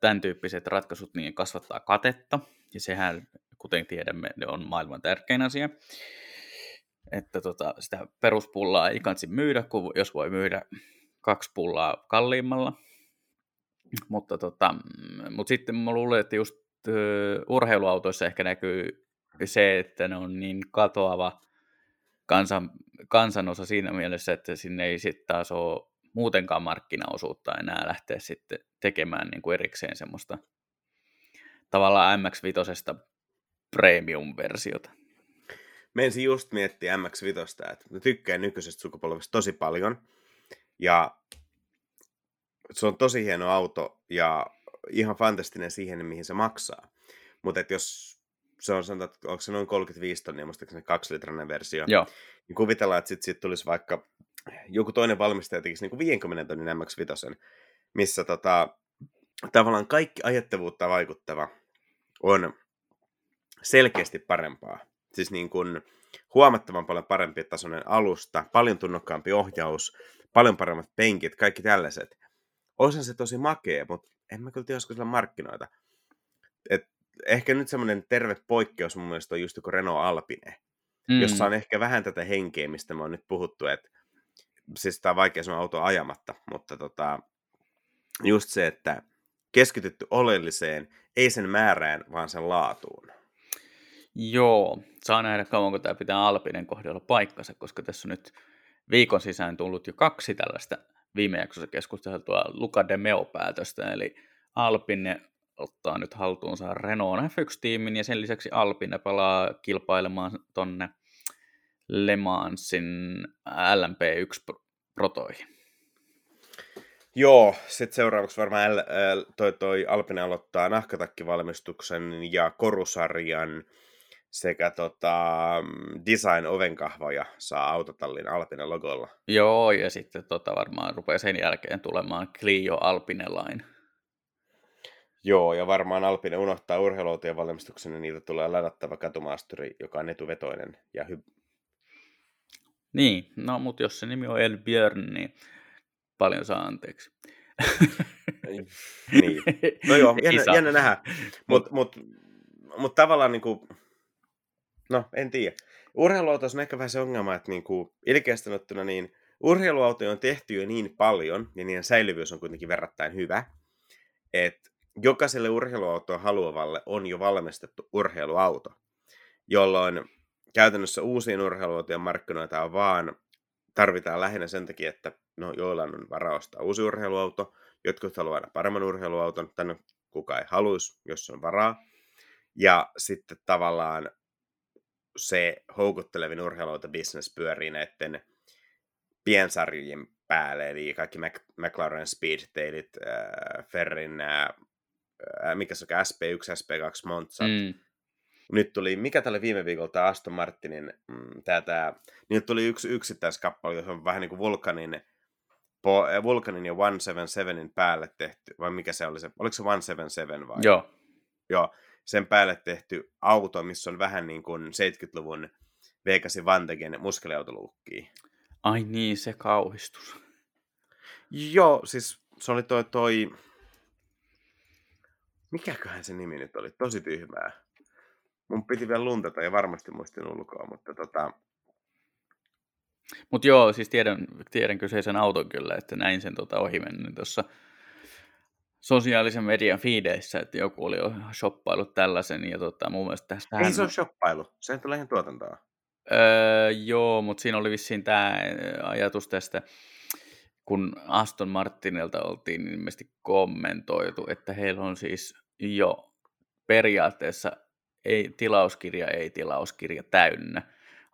tämän tyyppiset ratkaisut, niin kasvattaa katetta, ja sehän, kuten tiedämme, on maailman tärkein asia. Että tota, sitä peruspullaa ei kansi myydä, kun jos voi myydä kaksi pullaa kalliimmalla. Mutta, tota, mutta sitten mä luulen, että just urheiluautoissa ehkä näkyy se, että ne on niin katoava kansan, kansanosa siinä mielessä, että sinne ei sitten taas ole muutenkaan markkinaosuutta enää lähteä sitten tekemään niin kuin erikseen semmoista tavallaan MX-5 premium-versiota. Mensin just miettiä MX-5, että mä tykkään nykyisestä sukupolvesta tosi paljon, ja se on tosi hieno auto, ja ihan fantastinen siihen, mihin se maksaa. Mutta jos se on sanotaan, että onko se noin 35 tonnia, muistaakseni kaksilitrainen versio. Joo. Niin kuvitellaan, että sitten sit tulisi vaikka joku toinen valmistaja tekisi niin kuin 50 tonnin MX-5, missä tota, tavallaan kaikki ajattavuutta vaikuttava on selkeästi parempaa. Siis niin kuin huomattavan paljon parempi tasoinen alusta, paljon tunnokkaampi ohjaus, paljon paremmat penkit, kaikki tällaiset. Osa se tosi makea, mutta en mä kyllä tiedä, olisiko sillä markkinoita. Et ehkä nyt semmoinen terve poikkeus mun mielestä on just joku Renault Alpine, mm. jossa on ehkä vähän tätä henkeä, mistä me on nyt puhuttu, että siis tämä on vaikea sanoa auto ajamatta, mutta tota, just se, että keskitytty oleelliseen, ei sen määrään, vaan sen laatuun. Joo, saa nähdä kauanko tämä pitää Alpinen kohdalla paikkansa, koska tässä on nyt viikon sisään tullut jo kaksi tällaista viime jaksossa keskusteltua Luca de Meo-päätöstä, eli Alpine ottaa nyt haltuunsa Renault F1-tiimin ja sen lisäksi Alpine pelaa kilpailemaan tonne Le Mansin LMP1 protoihin. Joo, sitten seuraavaksi varmaan L, toi, toi Alpine aloittaa nahkatakkivalmistuksen ja korusarjan sekä tota, design ovenkahvoja saa autotallin Alpine logolla. Joo, ja sitten tota, varmaan rupeaa sen jälkeen tulemaan Clio Alpine Line. Joo, ja varmaan Alpine unohtaa urheiluautojen valmistuksen, niin niitä tulee ladattava katumaasturi, joka on etuvetoinen ja hy- Niin, no mutta jos se nimi on El Björn, niin paljon saa anteeksi. niin. No joo, jännä, jännä nähdä. Mutta mut, mut tavallaan niinku, no en tiedä. Urheiluautoissa on ehkä vähän se ongelma, että niinku, ilkeästi sanottuna niin urheiluautoja on tehty jo niin paljon, ja niiden säilyvyys on kuitenkin verrattain hyvä, että jokaiselle urheiluautoa haluavalle on jo valmistettu urheiluauto, jolloin käytännössä uusien urheiluautojen markkinoita vaan, tarvitaan lähinnä sen takia, että no, joilla on varaa ostaa uusi urheiluauto, jotkut haluaa aina paremman urheiluauton, tänne kuka ei haluaisi, jos on varaa. Ja sitten tavallaan se houkuttelevin urheiluautobisnes pyörii näiden piensarjojen päälle, eli kaikki Mac- McLaren Speedtailit, äh, Ferrin, äh, mikä se on, SP1, SP2 Monza. Mm. Nyt tuli, mikä tälle viime viikolla, tämä Aston Martinin, mm, tää, tää, niin nyt tuli yksi yksittäiskappale, jos on vähän niin kuin Vulkanin, po, äh, Vulkanin ja 177 päälle tehty, vai mikä se oli se, oliko se 177 vai? Joo, Joo, sen päälle tehty auto, missä on vähän niin kuin 70-luvun Vegasin Vantegen muskeliautoluukkiin. ai niin, se kauhistus. Joo, siis se oli toi, toi... Mikäköhän se nimi nyt oli? Tosi tyhmää. Mun piti vielä luntata ja varmasti muistin ulkoa, mutta tota... Mutta joo, siis tiedän, tiedän kyseisen auton kyllä, että näin sen tota ohi mennyt tuossa sosiaalisen median feedeissä, että joku oli jo shoppailut tällaisen, ja tota, mun mielestä tästä Ei se on shoppailu, se tulee ihan tuotantoa. Öö, joo, mutta siinä oli vissiin tämä ajatus tästä, kun Aston Martinilta oltiin ilmeisesti kommentoitu, että heillä on siis jo periaatteessa ei, tilauskirja, ei tilauskirja täynnä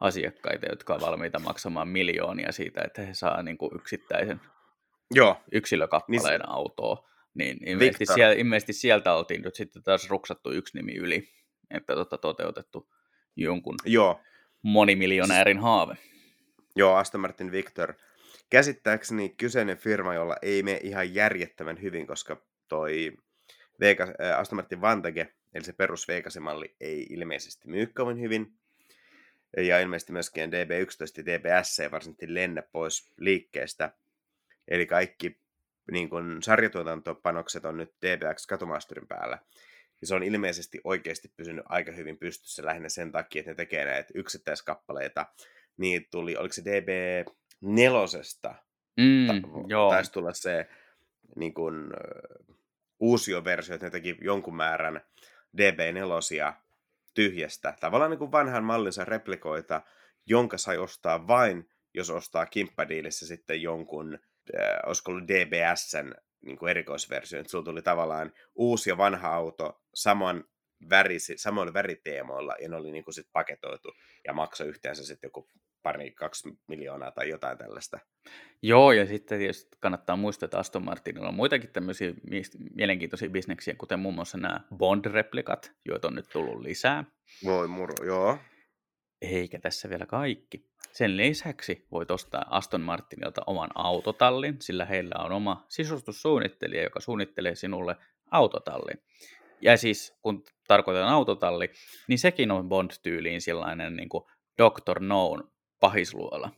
asiakkaita, jotka on valmiita maksamaan miljoonia siitä, että he saa niin kuin yksittäisen Joo, yksilökappaleen niin autoa. Niin ilmeisesti, Victor. siellä, ilmeisesti sieltä oltiin nyt sitten taas ruksattu yksi nimi yli, että tota, toteutettu jonkun joo, monimiljonäärin haave. joo, Aston Martin Victor. Käsittääkseni kyseinen firma, jolla ei mene ihan järjettävän hyvin, koska toi Vegas, äh, Aston Martin Vantage, eli se perus Vegas-malli, ei ilmeisesti myy kovin hyvin. Ja ilmeisesti myöskin DB11 ja DBS ei varsinaisesti lennä pois liikkeestä. Eli kaikki niin kun sarjatuotantopanokset on nyt DBX Katumasterin päällä. Ja se on ilmeisesti oikeasti pysynyt aika hyvin pystyssä lähinnä sen takia, että ne tekee näitä yksittäiskappaleita. Niin tuli, oliko se DB4? Mm, Ta- joo. Taisi tulla se niin kun, uusioversio, että ne teki jonkun määrän DB4 tyhjästä. Tavallaan niin kuin vanhan mallinsa replikoita, jonka sai ostaa vain, jos ostaa kimppadiilissä sitten jonkun, äh, olisiko ollut DBSn niin kuin erikoisversio. Että sulla tuli tavallaan uusi ja vanha auto saman värisi, samoilla väriteemoilla, ja ne oli niin kuin sit paketoitu, ja maksoi yhteensä sitten joku pari, kaksi miljoonaa tai jotain tällaista. Joo, ja sitten tietysti kannattaa muistaa, että Aston Martinilla on muitakin tämmöisiä mielenkiintoisia bisneksiä, kuten muun muassa nämä Bond-replikat, joita on nyt tullut lisää. Voi muru, joo. Eikä tässä vielä kaikki. Sen lisäksi voit ostaa Aston Martinilta oman autotallin, sillä heillä on oma sisustussuunnittelija, joka suunnittelee sinulle autotallin. Ja siis kun tarkoitan autotalli, niin sekin on Bond-tyyliin sellainen niin kuin Dr. Noon pahisluola,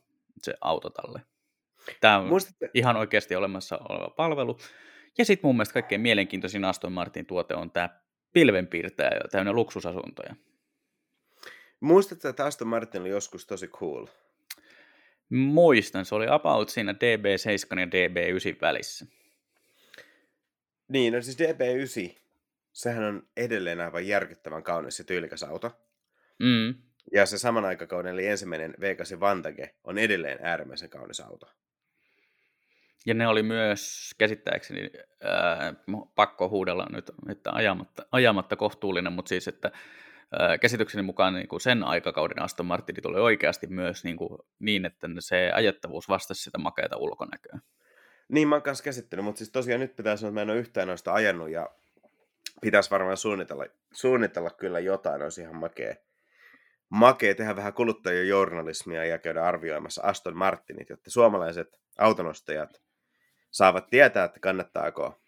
se autotalli. Tämä on Muistatte, ihan oikeasti olemassa oleva palvelu. Ja sitten mun mielestä kaikkein mielenkiintoisin Aston Martin tuote on tämä pilvenpiirtäjä, täynnä luksusasuntoja. muistatte, että Aston Martin oli joskus tosi cool. Muistan, se oli about siinä DB7 ja DB9 välissä. Niin, no siis DB9, sehän on edelleen aivan järkyttävän kaunis ja tyylikäs auto. Mm. Ja se saman aikakauden, eli ensimmäinen Vegasin Vantage, on edelleen äärimmäisen kaunis auto. Ja ne oli myös käsittääkseni ää, pakko huudella nyt, että ajamatta, ajamatta kohtuullinen, mutta siis, että ää, käsitykseni mukaan niin kuin sen aikakauden Aston Martinit oli oikeasti myös niin, kuin, niin, että se ajettavuus vastasi sitä makeata ulkonäköä. Niin, mä oon kanssa käsittänyt, mutta siis tosiaan nyt pitää sanoa, että mä en ole yhtään noista ajanut ja pitäisi varmaan suunnitella, suunnitella kyllä jotain, olisi ihan makea, makea tehdä vähän kuluttajien journalismia ja käydä arvioimassa Aston Martinit, jotta suomalaiset autonostajat saavat tietää, että kannattaako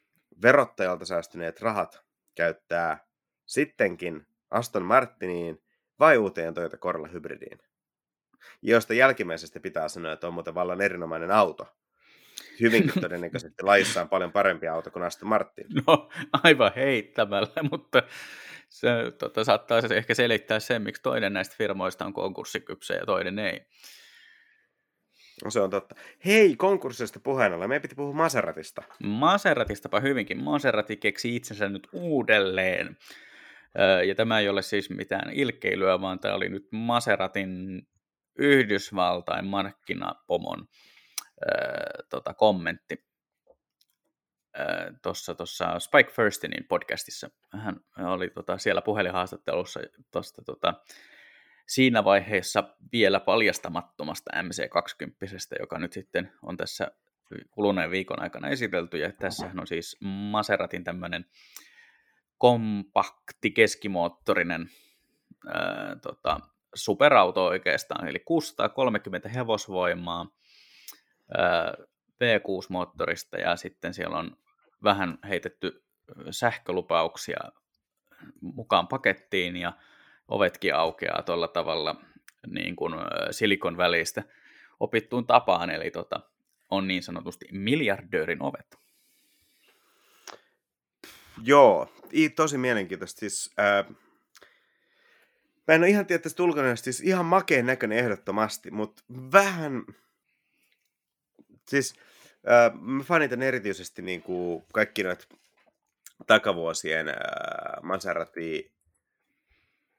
verottajalta säästyneet rahat käyttää sittenkin Aston Martiniin vai uuteen Toyota Corolla hybridiin. Josta jälkimmäisestä pitää sanoa, että on muuten vallan erinomainen auto. Hyvinkin todennäköisesti laissa on paljon parempi auto kuin Aston Martin. No aivan heittämällä, mutta se tota, saattaa se ehkä selittää sen, miksi toinen näistä firmoista on konkurssikypsä ja toinen ei. No se on totta. Hei, konkurssista puheen ollen, meidän piti puhua Maseratista. Maseratistapa hyvinkin. Maserati keksi itsensä nyt uudelleen. Ja tämä ei ole siis mitään ilkeilyä, vaan tämä oli nyt Maseratin Yhdysvaltain markkinapomon tota, kommentti. Tuossa tossa Spike Firstinin podcastissa. Hän oli tota, siellä puhelinhaastattelussa tosta, tota, siinä vaiheessa vielä paljastamattomasta MC20, joka nyt sitten on tässä kuluneen viikon aikana esitelty, ja tässä on siis Maseratin tämmöinen kompakti keskimoottorinen ää, tota, superauto oikeastaan, eli 630 hevosvoimaa V6-moottorista, ja sitten siellä on vähän heitetty sähkölupauksia mukaan pakettiin, ja ovetkin aukeaa tuolla tavalla niin kuin silikon välistä opittuun tapaan, eli tota, on niin sanotusti miljardöörin ovet. Joo, tosi mielenkiintoista. Siis, ää, mä en ole ihan tiedä tästä ulkonäöstä, siis ihan makeen näköinen ehdottomasti, mutta vähän, siis ää, mä fanitan erityisesti niin kuin kaikki noita takavuosien ää, Maserati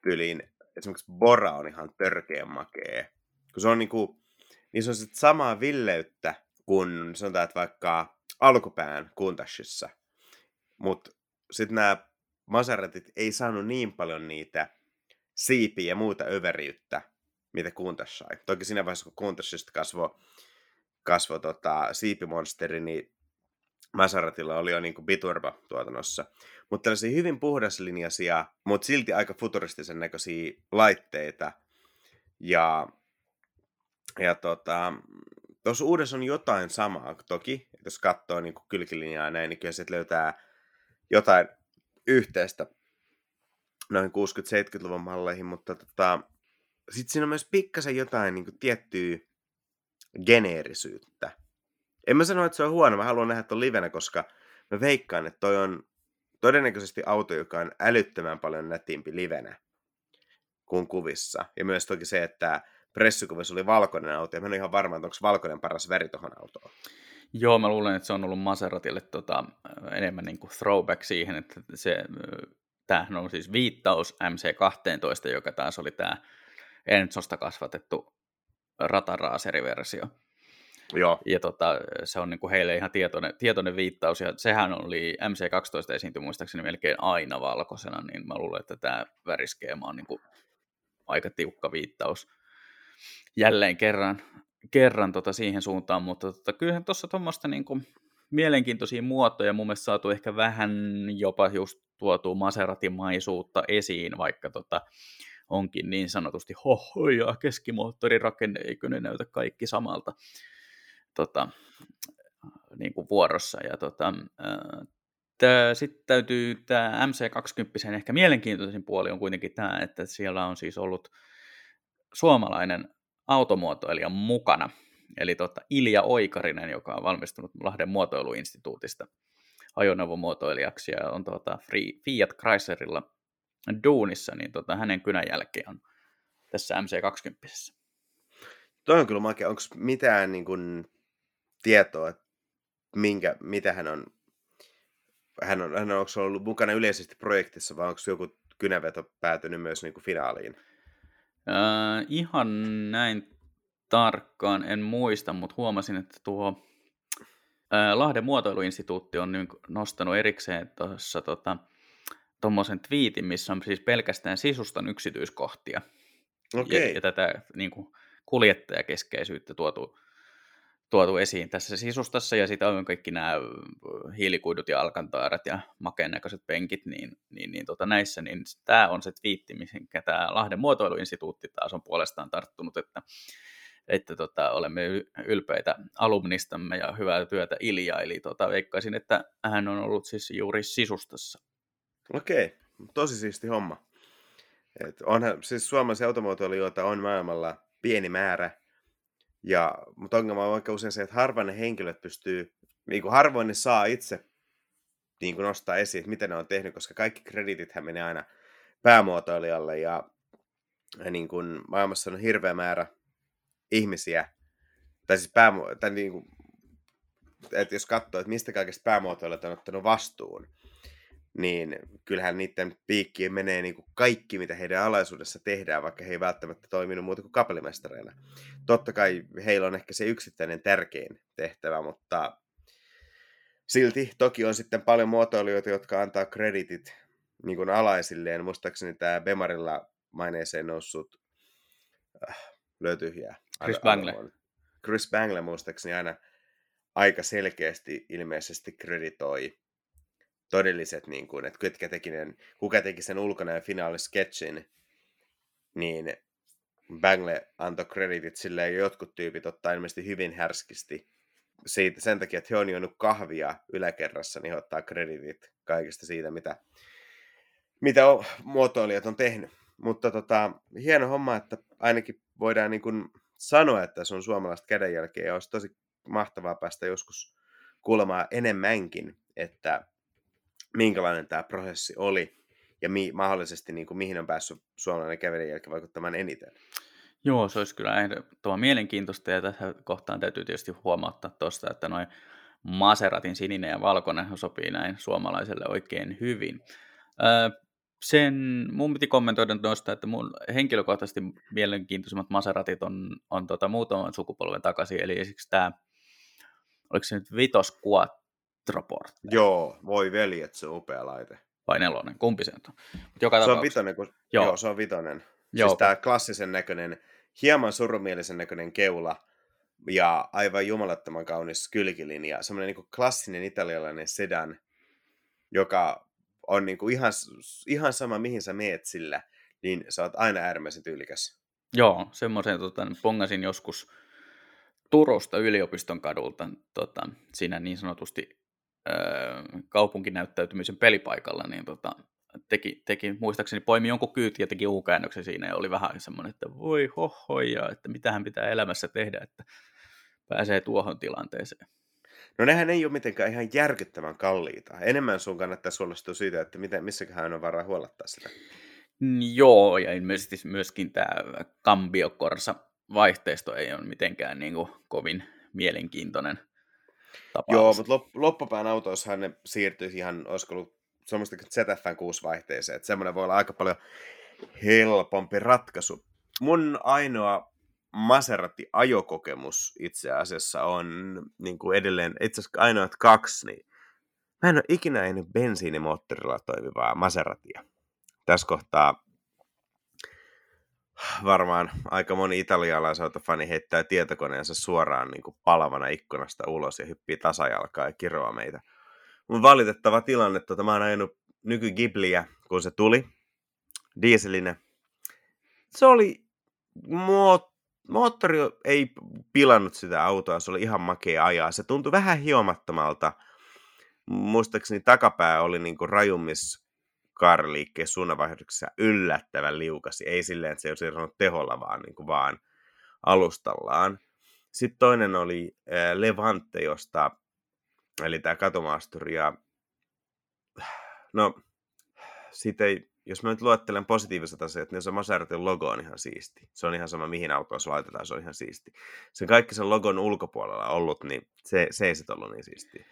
tyliin esimerkiksi Bora on ihan törkeän makee. Kun se on niinku, niin se on sit samaa villeyttä kuin sanotaan, että vaikka alkupään Kuntashissa. Mutta sitten nämä Maseratit ei saanut niin paljon niitä siipiä ja muuta överiyttä, mitä Kuntash sai. Toki siinä vaiheessa, kun Kuntashista kasvoi kasvo, tota, siipimonsteri, niin Maseratilla oli jo niin kuin biturba tuotannossa. Mutta tällaisia hyvin puhdaslinjaisia, mutta silti aika futuristisen näköisiä laitteita. Ja, ja tota, tuossa uudessa on jotain samaa toki. Jos katsoo niin kuin kylkilinjaa näin, niin kyllä sieltä löytää jotain yhteistä noin 60-70-luvun malleihin, mutta tota, sitten siinä on myös pikkasen jotain niin kuin tiettyä geneerisyyttä. En mä sano, että se on huono, mä haluan nähdä tuon livenä, koska mä veikkaan, että toi on todennäköisesti auto, joka on älyttömän paljon nätimpi livenä kuin kuvissa. Ja myös toki se, että pressikuvissa oli valkoinen auto, ja mä en ole ihan varma, että onko valkoinen paras väri tuohon autoon. Joo, mä luulen, että se on ollut Maseratille tota, enemmän niin kuin throwback siihen, että se, tämähän on siis viittaus MC12, joka taas oli tämä Enzosta kasvatettu rataraaseriversio. Joo. Ja tota, se on niin kuin heille ihan tietoinen, tietoinen viittaus, ja sehän oli MC12 esiintyi muistaakseni melkein aina valkoisena, niin mä luulen, että tämä väriskeema on niin kuin aika tiukka viittaus jälleen kerran, kerran tota siihen suuntaan, mutta tota, kyllähän tuossa tuommoista niin kuin mielenkiintoisia muotoja mun mielestä saatu ehkä vähän jopa just tuotu maseratimaisuutta esiin, vaikka tota, onkin niin sanotusti hohoja keskimoottorirakenne, eikö ne näytä kaikki samalta tota, niin kuin vuorossa. Ja tota, sitten täytyy tämä MC20 ehkä mielenkiintoisin puoli on kuitenkin tämä, että siellä on siis ollut suomalainen automuotoilija mukana, eli tota Ilja Oikarinen, joka on valmistunut Lahden muotoiluinstituutista ajoneuvomuotoilijaksi ja on tota Fiat Chryslerilla duunissa, niin tota, hänen kynänjälkeen on tässä MC20. Toi on kyllä makea. Onko mitään niin kun, tietoa, että minkä, mitä hän on, hän on, hän on, onko ollut mukana yleisesti projektissa vai onko joku kynäveto päätynyt myös niin kuin finaaliin? Äh, ihan näin tarkkaan en muista, mutta huomasin, että tuo Lahden muotoiluinstituutti on niin nostanut erikseen tuossa tota, tuommoisen twiitin, missä on siis pelkästään sisustan yksityiskohtia. Okay. Ja, ja tätä niin kuin, kuljettajakeskeisyyttä tuotu, tuotu esiin tässä sisustassa, ja sitten on kaikki nämä hiilikuidut ja alkantaarat ja makeen näköiset penkit, niin, niin, niin tota näissä, niin tämä on se twiitti, mihin tämä Lahden muotoiluinstituutti taas on puolestaan tarttunut, että että tota, olemme ylpeitä alumnistamme ja hyvää työtä Ilja, eli tota, veikkaisin, että hän on ollut siis juuri sisustassa. Okei, tosi siisti homma. Et onhan, siis suomalaisia automuotoilijoita on maailmalla pieni määrä, ja, mutta ongelma on aika usein se, että harvoin ne henkilöt pystyy, niin kuin harvoin ne saa itse niin kuin nostaa esiin, että miten ne on tehnyt, koska kaikki kreditithän menee aina päämuotoilijalle, ja, ja niin kuin maailmassa on hirveä määrä ihmisiä, tai siis pää, tai niin kuin, että jos katsoo, että mistä kaikista päämuotoilijat on ottanut vastuun, niin kyllähän niiden piikkiin menee niin kuin kaikki, mitä heidän alaisuudessa tehdään, vaikka he ei välttämättä toiminut muuta kuin kapellimestareina. Totta kai heillä on ehkä se yksittäinen tärkein tehtävä, mutta silti toki on sitten paljon muotoilijoita, jotka antaa kreditit niin kuin alaisilleen. Muistaakseni tämä Bemarilla maineeseen noussut äh, löytyy jää. Chris Bangle. Chris Bangle muistaakseni aina aika selkeästi ilmeisesti kreditoi todelliset, niin kuin, että ketkä teki ne, kuka teki sen ulkonäön finaalisketchin, niin Bangle antoi kreditit silleen, jotkut tyypit ottaa ilmeisesti hyvin härskisti. Siitä, sen takia, että he on juonut kahvia yläkerrassa, niin he ottaa kreditit kaikesta siitä, mitä, mitä muotoilijat on tehnyt. Mutta tota, hieno homma, että ainakin voidaan niin kuin sanoa, että se on suomalaista kädenjälkeä, ja olisi tosi mahtavaa päästä joskus kuulemaan enemmänkin, että minkälainen tämä prosessi oli ja mi- mahdollisesti niin kuin, mihin on päässyt suomalainen kävelijälki vaikuttamaan eniten. Joo, se olisi kyllä ehdottoman mielenkiintoista ja tässä kohtaan täytyy tietysti huomauttaa tuosta, että noin Maseratin sininen ja valkoinen sopii näin suomalaiselle oikein hyvin. Öö, sen mun piti kommentoida tuosta, että mun henkilökohtaisesti mielenkiintoisimmat Maseratit on, on tota muutaman sukupolven takaisin, eli esimerkiksi tämä, oliko se nyt Vitos Quattroport? Joo, voi veljet, se on upea laite. Vai nelonen, kumpi se on? Joka se on vitonen, kun... joo. joo. se on vitonen. Joo. Siis tämä klassisen näköinen, hieman surumielisen näköinen keula, ja aivan jumalattoman kaunis kylkilinja. Semmoinen niin klassinen italialainen sedan, joka on niin kuin ihan, ihan sama, mihin sä meet sillä, niin sä oot aina äärimmäisen tyylikäs. Joo, semmoisen tota, pongasin joskus Turusta yliopiston kadulta tota, siinä niin sanotusti kaupunkinäyttäytymisen pelipaikalla, niin tota, teki, teki, muistaakseni poimi jonkun kyyti ja teki U-käännöksen siinä ja oli vähän semmoinen, että voi hohoja, että mitähän pitää elämässä tehdä, että pääsee tuohon tilanteeseen. No nehän ei ole mitenkään ihan järkyttävän kalliita. Enemmän sun kannattaa huolestua siitä, että miten, missäköhän on varaa huolettaa sitä. Joo, ja ilmeisesti myöskin tämä Cambio-korsa vaihteisto ei ole mitenkään niin kuin kovin mielenkiintoinen tapaus. Joo, mutta lop, loppupään autoissahan ne siirtyisi ihan, olisiko ollut semmoista ZFN 6 vaihteeseen, että semmoinen voi olla aika paljon helpompi ratkaisu. Mun ainoa Maserati-ajokokemus itse asiassa on niin kuin edelleen, itse asiassa ainoat kaksi, niin mä en ole ikinä nähnyt bensiinimoottorilla toimivaa Maseratia. Tässä kohtaa varmaan aika moni italialaisautofani heittää tietokoneensa suoraan niin kuin palavana ikkunasta ulos ja hyppii tasajalkaa ja kiroa meitä. Mun valitettava tilanne, tota, mä oon ajanut nyky Ghibliä, kun se tuli, dieselinä. Se oli muot moottori ei pilannut sitä autoa, se oli ihan makea ajaa. Se tuntui vähän hiomattomalta. Muistaakseni takapää oli niin kuin rajummis kaariliikkeen suunnanvaihdoksessa yllättävän liukasi. Ei silleen, että se olisi irronnut teholla, vaan, niin kuin vaan alustallaan. Sitten toinen oli Levante, josta, eli tämä katumaasturi, ja no, siitä ei jos mä nyt luettelen positiiviset asiat, niin se Maseratin logo on ihan siisti. Se on ihan sama, mihin autoon se laitetaan, se on ihan siisti. Se kaikki sen logon ulkopuolella ollut, niin se, se ei sitten ollut niin siisti.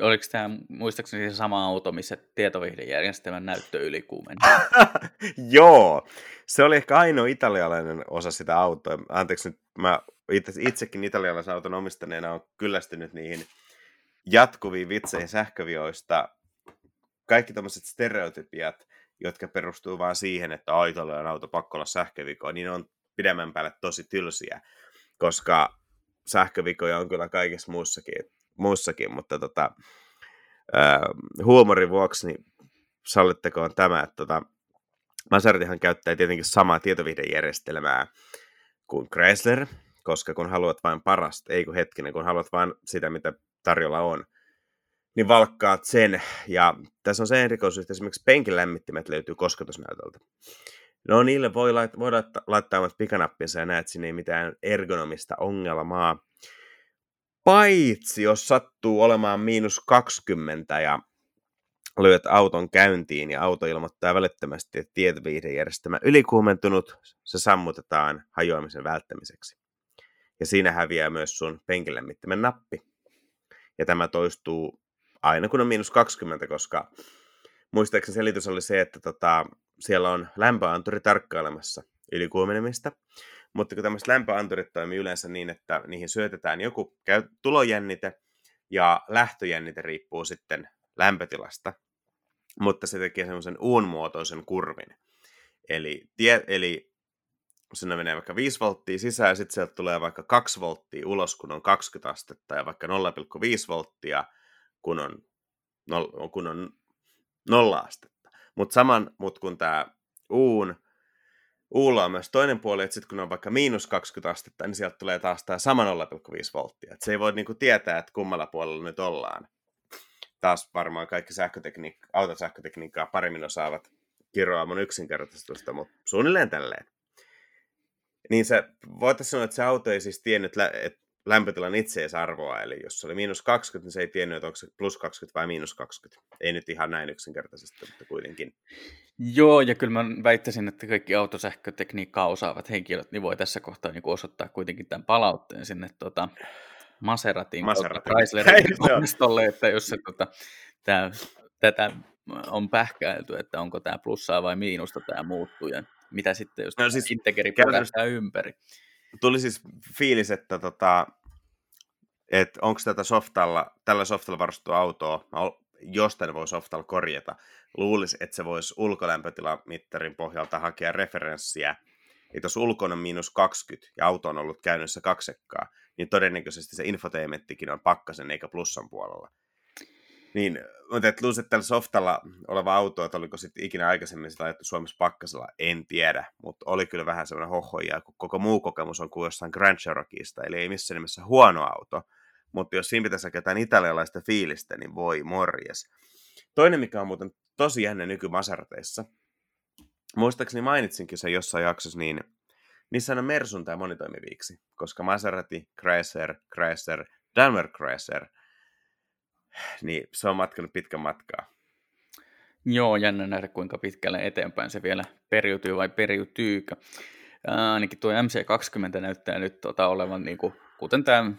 Oliko tämä muistaakseni se sama auto, missä tietovihdejärjestelmän näyttö ylikuumeni? Joo, se oli ehkä ainoa italialainen osa sitä autoa. Anteeksi nyt, mä itse, itsekin italialaisen auton omistaneena on kyllästynyt niihin jatkuvia vitsejä sähkövioista. Kaikki tämmöiset stereotypiat, jotka perustuu vaan siihen, että on auto pakko olla sähköviko, niin on pidemmän päälle tosi tylsiä, koska sähkövikoja on kyllä kaikessa muussakin, muussakin mutta tota, äh, huumorin vuoksi niin sallittakoon tämä, että tota, Maseratihan käyttää tietenkin samaa tietovihdejärjestelmää kuin Chrysler, koska kun haluat vain parasta, ei kun hetkinen, kun haluat vain sitä, mitä tarjolla on, niin valkkaat sen. Ja tässä on se erikoisuus, että esimerkiksi penkin lämmittimet löytyy kosketusnäytöltä. No niille voi, lait- voi laittaa, laittaa omat pikanappinsa ja näet, että siinä ei mitään ergonomista ongelmaa. Paitsi jos sattuu olemaan miinus 20 ja lyöt auton käyntiin ja auto ilmoittaa välittömästi, että tietoviihdejärjestelmä ylikuumentunut, se sammutetaan hajoamisen välttämiseksi. Ja siinä häviää myös sun penkilämmittimen nappi. Ja tämä toistuu aina kun on miinus 20, koska muistaakseni selitys oli se, että tota, siellä on lämpöanturi tarkkailemassa ylikuumenemista, mutta kun tämmöiset lämpöanturit toimii yleensä niin, että niihin syötetään joku tulojännite ja lähtöjännite riippuu sitten lämpötilasta, mutta se tekee semmoisen uunmuotoisen kurvin. Eli, tie, eli sinne menee vaikka 5 volttia sisään, ja sitten sieltä tulee vaikka 2 volttia ulos, kun on 20 astetta, ja vaikka 0,5 volttia, kun on, kun on 0 astetta. Mutta saman, mut kun tämä uun, uulla on myös toinen puoli, että sitten kun on vaikka miinus 20 astetta, niin sieltä tulee taas tämä sama 0,5 volttia. Et se ei voi niinku tietää, että kummalla puolella nyt ollaan taas varmaan kaikki sähkötekniikka, autosähkötekniikkaa paremmin osaavat kiroa mun yksinkertaistusta, mutta suunnilleen tälleen. Niin se, voitaisiin sanoa, että se auto ei siis tiennyt että lämpötilan itseisarvoa, eli jos se oli miinus 20, niin se ei tiennyt, että onko se plus 20 vai miinus 20. Ei nyt ihan näin yksinkertaisesti, mutta kuitenkin. Joo, ja kyllä mä väittäisin, että kaikki autosähkötekniikkaa osaavat henkilöt niin voi tässä kohtaa niin osoittaa kuitenkin tämän palautteen sinne tota, Maseratin, Maseratin. Chryslerin että jos se, tota, tää, tätä on pähkäilty, että onko tämä plussaa vai miinusta tämä muuttuja. Mitä sitten, jos no, siis integeri käytännössä... ympäri? Tuli siis fiilis, että tota, et onko tätä softalla, tällä softalla varustettua autoa, jostain voi softalla korjata. Luulisi, että se voisi ulkolämpötilamittarin pohjalta hakea referenssiä, että jos ulkona on miinus 20 ja auto on ollut käynnissä kaksekkaa, niin todennäköisesti se infotainmenttikin on pakkasen eikä plussan puolella. Niin, mutta että luulisin, että tällä softalla oleva auto, että oliko sitten ikinä aikaisemmin sitä ajettu Suomessa pakkasella, en tiedä, mutta oli kyllä vähän semmoinen hohoja, kun koko muu kokemus on kuin jossain Grand Cherokeesta, eli ei missään nimessä huono auto, mutta jos siinä pitäisi jotain italialaista fiilistä, niin voi morjes. Toinen, mikä on muuten tosi jännä nyky Maserateissa, muistaakseni mainitsinkin sen jossain jaksossa, niin niissä on Mersun tämä monitoimiviiksi, koska Maserati, Chrysler, Chrysler, Daimler Chrysler, niin se on matkanut pitkän matkaa. Joo, jännä nähdä kuinka pitkälle eteenpäin se vielä periytyy vai periytyykö. Ainakin tuo MC20 näyttää nyt tota, olevan, niin kuin, kuten tämä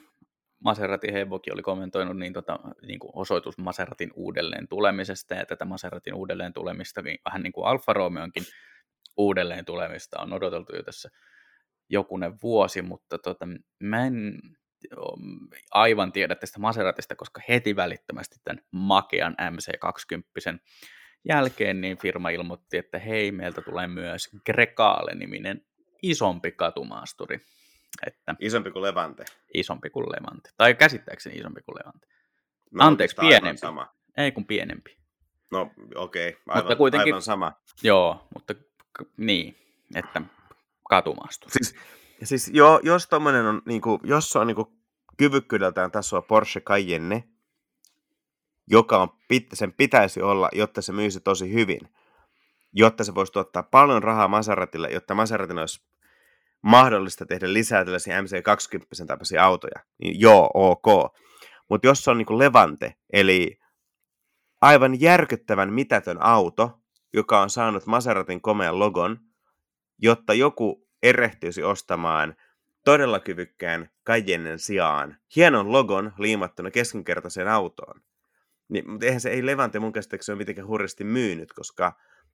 Maseratin Heboki oli kommentoinut, niin, tota, niin kuin osoitus Maseratin uudelleen tulemisesta, ja tätä Maseratin uudelleen tulemista, niin vähän niin kuin Alfa Romeonkin uudelleen tulemista on odoteltu jo tässä jokunen vuosi, mutta tota, mä en aivan tiedä tästä Maseratista, koska heti välittömästi tämän makean MC20 jälkeen niin firma ilmoitti, että hei, meiltä tulee myös Grecale-niminen isompi katumaasturi. Että isompi kuin Levante. Isompi kuin Levante. Tai käsittääkseni isompi kuin Levante. No, Anteeksi, pienempi. Sama. Ei kun pienempi. No okei, okay. aivan, mutta kuitenkin, aivan sama. Joo, mutta niin, että katumaasturi. Siis, siis jo, jos tommonen on, niinku, jos se on niinku kyvykkyydeltään tasoa Porsche Cayenne, joka on, sen pitäisi olla, jotta se myisi tosi hyvin, jotta se voisi tuottaa paljon rahaa Maseratille, jotta Maseratin olisi mahdollista tehdä lisää tällaisia MC20 tapaisia autoja, niin joo, ok. Mutta jos se on niin Levante, eli aivan järkyttävän mitätön auto, joka on saanut Maseratin komean logon, jotta joku erehtyisi ostamaan todella kyvykkään Cayennen sijaan hienon logon liimattuna keskinkertaiseen autoon. Niin, mutta eihän se ei Levante mun käsittääkseni ole mitenkään hurjasti myynyt, koska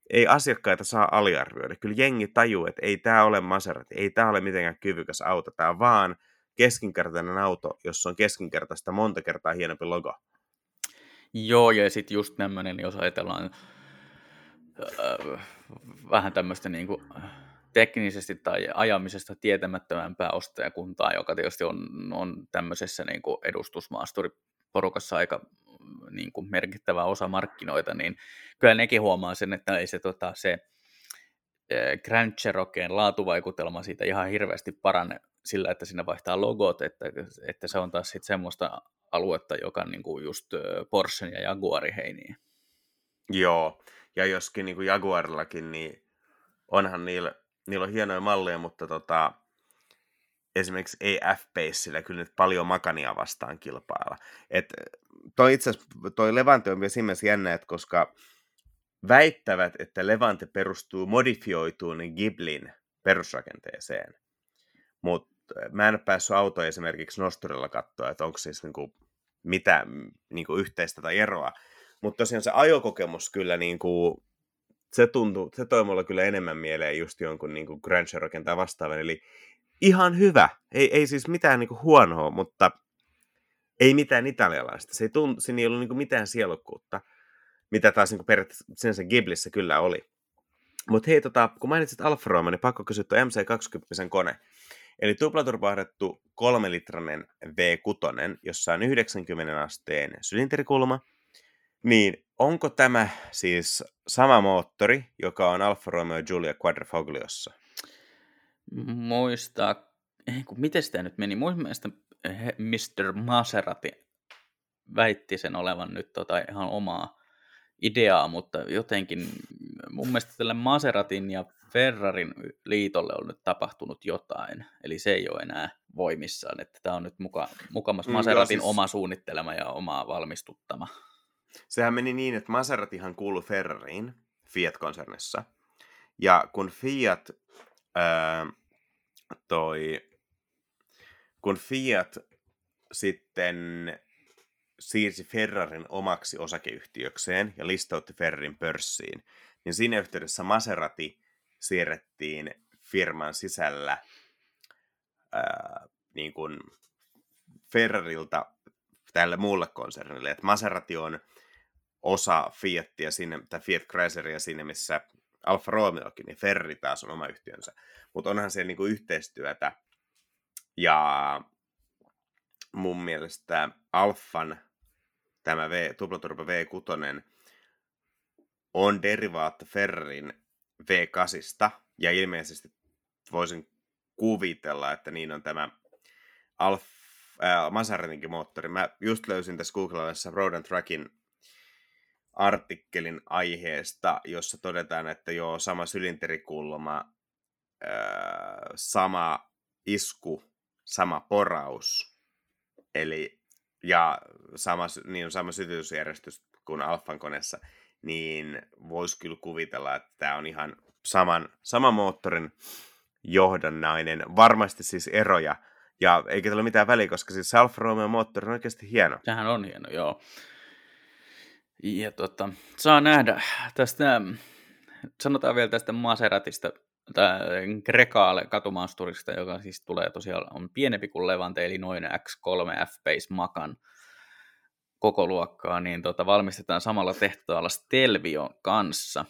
ei asiakkaita saa aliarvioida. Kyllä jengi tajuu, että ei tämä ole Maserati, ei tämä ole mitenkään kyvykäs auto, tämä on vaan keskinkertainen auto, jossa on keskinkertaista monta kertaa hienompi logo. Joo, ja sitten just tämmöinen, jos ajatellaan äh, vähän tämmöistä niin kuin, teknisesti tai ajamisesta tietämättömämpää ostajakuntaa, joka tietysti on, on tämmöisessä niin kuin edustusmaasturiporukassa aika niin kuin merkittävä osa markkinoita, niin kyllä nekin huomaa sen, että ei se, tota, se Grand Cherokeen laatuvaikutelma siitä ihan hirveästi parane sillä, että sinne vaihtaa logot, että, että se on taas sitten semmoista aluetta, joka on niin kuin just Porschen ja Jaguarin heiniä. Joo, ja joskin niin kuin Jaguarillakin, niin onhan niillä, niillä on hienoja malleja, mutta tota, esimerkiksi ei F-Paceillä kyllä nyt paljon makania vastaan kilpailla. Et toi itse toi Levante on myös siinä jännä, että koska väittävät, että Levante perustuu modifioituun Giblin perusrakenteeseen, mutta mä en ole päässyt auto esimerkiksi nosturilla katsoa, että onko siis niinku mitä niinku yhteistä tai eroa. Mutta tosiaan se ajokokemus kyllä niinku, se tuntuu, se toi mulla kyllä enemmän mieleen just jonkun niinku Grand Cherokeen tai vastaavan, eli ihan hyvä. Ei, ei siis mitään niinku huonoa, mutta ei mitään italialaista. Se ei, tunt, siinä ei ollut niinku mitään sielukkuutta, mitä taas niinku periaatteessa sen Giblissä kyllä oli. Mutta hei, tota, kun mainitsit Alfa Romeo, niin pakko kysyä tuo MC20 kone. Eli tuplaturbahdettu kolmelitrainen V6, jossa on 90 asteen sylinterikulma. Niin onko tämä siis sama moottori, joka on Alfa Romeo Giulia Quadrifogliossa? Muista, miten sitä nyt meni? Mun mielestä Mr. Maserati väitti sen olevan nyt tota ihan omaa ideaa, mutta jotenkin mun mielestä tälle Maseratin ja Ferrarin liitolle on nyt tapahtunut jotain, eli se ei ole enää voimissaan, että tämä on nyt muka, mukamas Maseratin mm, siis... oma suunnittelema ja oma valmistuttama. Sehän meni niin, että Maseratihan kuului Ferrariin Fiat-konsernissa, ja kun Fiat ää, toi, kun Fiat sitten siirsi Ferrarin omaksi osakeyhtiökseen ja listautti Ferrarin pörssiin, niin siinä yhteydessä Maserati siirrettiin firman sisällä ää, niin kuin Ferrarilta tälle muulle konsernille. että Maserati on osa Fiatia sinne, tai Fiat Chrysleria sinne, missä Alfa Romeokin, niin Ferrari taas on oma yhtiönsä. Mutta onhan siellä niin kuin yhteistyötä. Ja mun mielestä Alfan tämä v, tuplaturbo V6 on derivaatta Ferrarin V8, ja ilmeisesti voisin kuvitella, että niin on tämä Alf, äh, moottori. Mä just löysin tässä Googlessa Road and Trackin artikkelin aiheesta, jossa todetaan, että joo, sama sylinterikulma, sama isku, sama poraus, eli ja sama, niin sama sytytysjärjestys kuin Alfan koneessa, niin voisi kyllä kuvitella, että tämä on ihan saman, saman moottorin johdannainen. Varmasti siis eroja, ja eikä tällä ole mitään väliä, koska siis Alfa Romeo moottori on oikeasti hieno. Sehän on hieno, joo. Ja tota, saa nähdä tästä, sanotaan vielä tästä Maseratista, Grecale katumaasturista, joka siis tulee tosiaan, on pienempi kuin Levante, eli noin X3 F-Pace Makan koko luokkaa, niin tota, valmistetaan samalla tehtaalla Stelvion kanssa.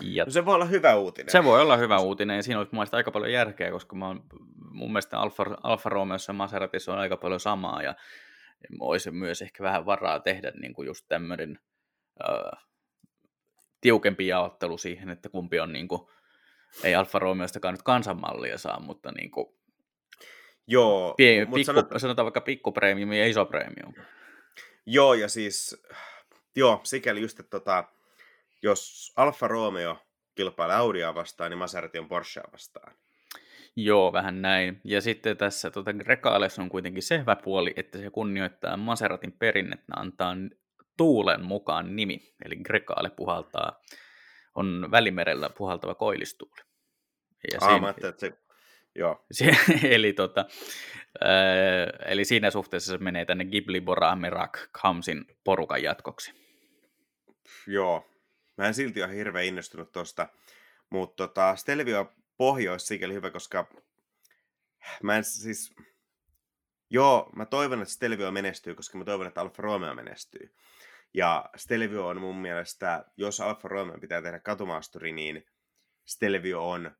Ja no se voi olla hyvä uutinen. Se voi olla hyvä uutinen, ja siinä olisi mun aika paljon järkeä, koska mä oon, mun mielestä Alfa, Alfa Romeossa ja Maseratissa on aika paljon samaa, ja olisi myös ehkä vähän varaa tehdä niin kuin just tämmöinen äh, tiukempi jaottelu siihen, että kumpi on niin kuin, ei Alfa Romeostakaan nyt kansanmallia saa, mutta niin kuin, Joo, pie, pikku, sanot... sanotaan vaikka pikkupreemium ja iso premium. Joo, ja siis, joo, sikäli just, että tota, jos Alfa Romeo kilpailee Audia vastaan, niin Maserati on Porschea vastaan. Joo, vähän näin. Ja sitten tässä tota, Grecales on kuitenkin se hyvä puoli, että se kunnioittaa Maseratin perinnettä, antaa tuulen mukaan nimi. Eli Grecale puhaltaa, on välimerellä puhaltava koillistuuli. Ja Aa, siinä... että se Joo. Se, eli, tota, äh, eli siinä suhteessa se menee tänne Ghibli, Bora, Merak, Kamsin porukan jatkoksi. Joo. Mä en silti ole hirveän innostunut tosta, mutta tota, Stelvio pohjois sikäli hyvä, koska mä en siis... Joo, mä toivon, että Stelvio menestyy, koska mä toivon, että Alfa Romeo menestyy. Ja Stelvio on mun mielestä, jos Alfa Romeo pitää tehdä katumaasturi, niin Stelvio on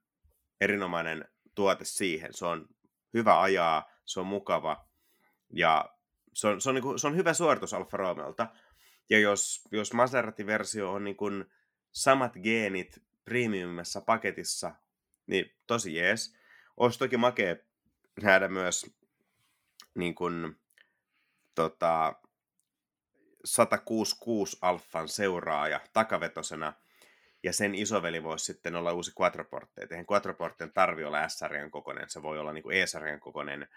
erinomainen tuote siihen. Se on hyvä ajaa, se on mukava ja se on, se on, niin kuin, se on hyvä suoritus Alfa Romeolta. Ja jos, jos Maserati-versio on niin kuin samat geenit premiumissa paketissa, niin tosi jees. Olisi toki makea nähdä myös niin kuin, tota, 166 Alfan seuraaja takavetosena, ja sen isoveli voisi sitten olla uusi quadroportte. Eihän quadroportten tarvi olla S-sarjan kokoinen, se voi olla niin kuin E-sarjan kokoinen.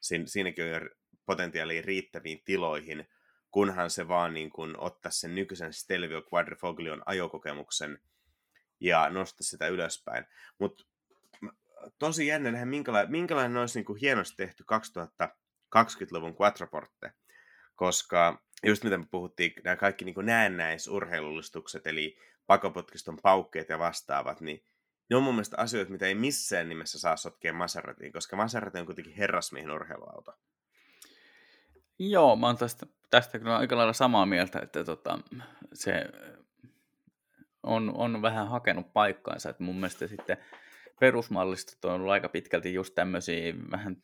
Siin, siinäkin on potentiaalia riittäviin tiloihin, kunhan se vaan niin kuin ottaisi sen nykyisen Stelvio Quadrifoglion ajokokemuksen ja nostaa sitä ylöspäin. Mutta tosi jännä nähdä, minkälainen, minkälainen olisi niin kuin hienosti tehty 2020-luvun Quattroporte, koska just mitä me puhuttiin, nämä kaikki niin näennäisurheilullistukset, eli pakoputkiston paukkeet ja vastaavat, niin ne on mun mielestä asioita, mitä ei missään nimessä saa sotkea Maseratiin, koska Maserati on kuitenkin herrasmiehen urheiluauto. Joo, mä oon tästä, tästä kyllä aika lailla samaa mieltä, että tota, se on, on vähän hakenut paikkaansa, että mun mielestä sitten perusmallistot on ollut aika pitkälti just tämmöisiä vähän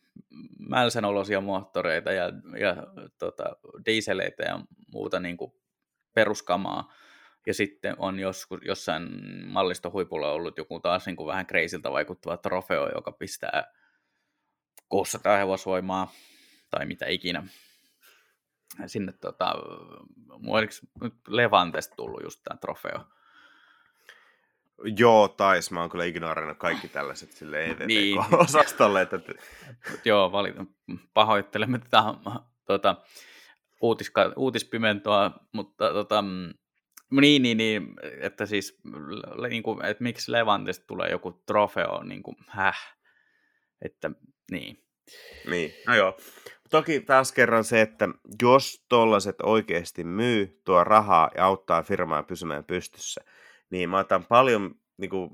mälsänolosia moottoreita ja, ja tota, dieseleitä ja muuta niin kuin peruskamaa. Ja sitten on joskus, jossain mallistohuipulla ollut joku taas niin kuin vähän kreisiltä vaikuttava trofeo, joka pistää 600 hevosvoimaa tai mitä ikinä. Sinne tota, oliko Levantesta tullut just tämä trofeo? Joo, tais. Mä oon kyllä ignoroinut kaikki tällaiset sille EVP-osastolle. Niin. Että... Joo, valitan. Pahoittelemme tätä tuota, uutiska, uutispimentoa, mutta tota, niin, niin, niin, että siis, niin kuin, että miksi Levantista tulee joku trofeo, niin kuin, häh, että niin. Niin, no joo. Toki taas kerran se, että jos tollaset oikeasti myy, tuo rahaa ja auttaa firmaa pysymään pystyssä, niin mä otan paljon, niin kuin,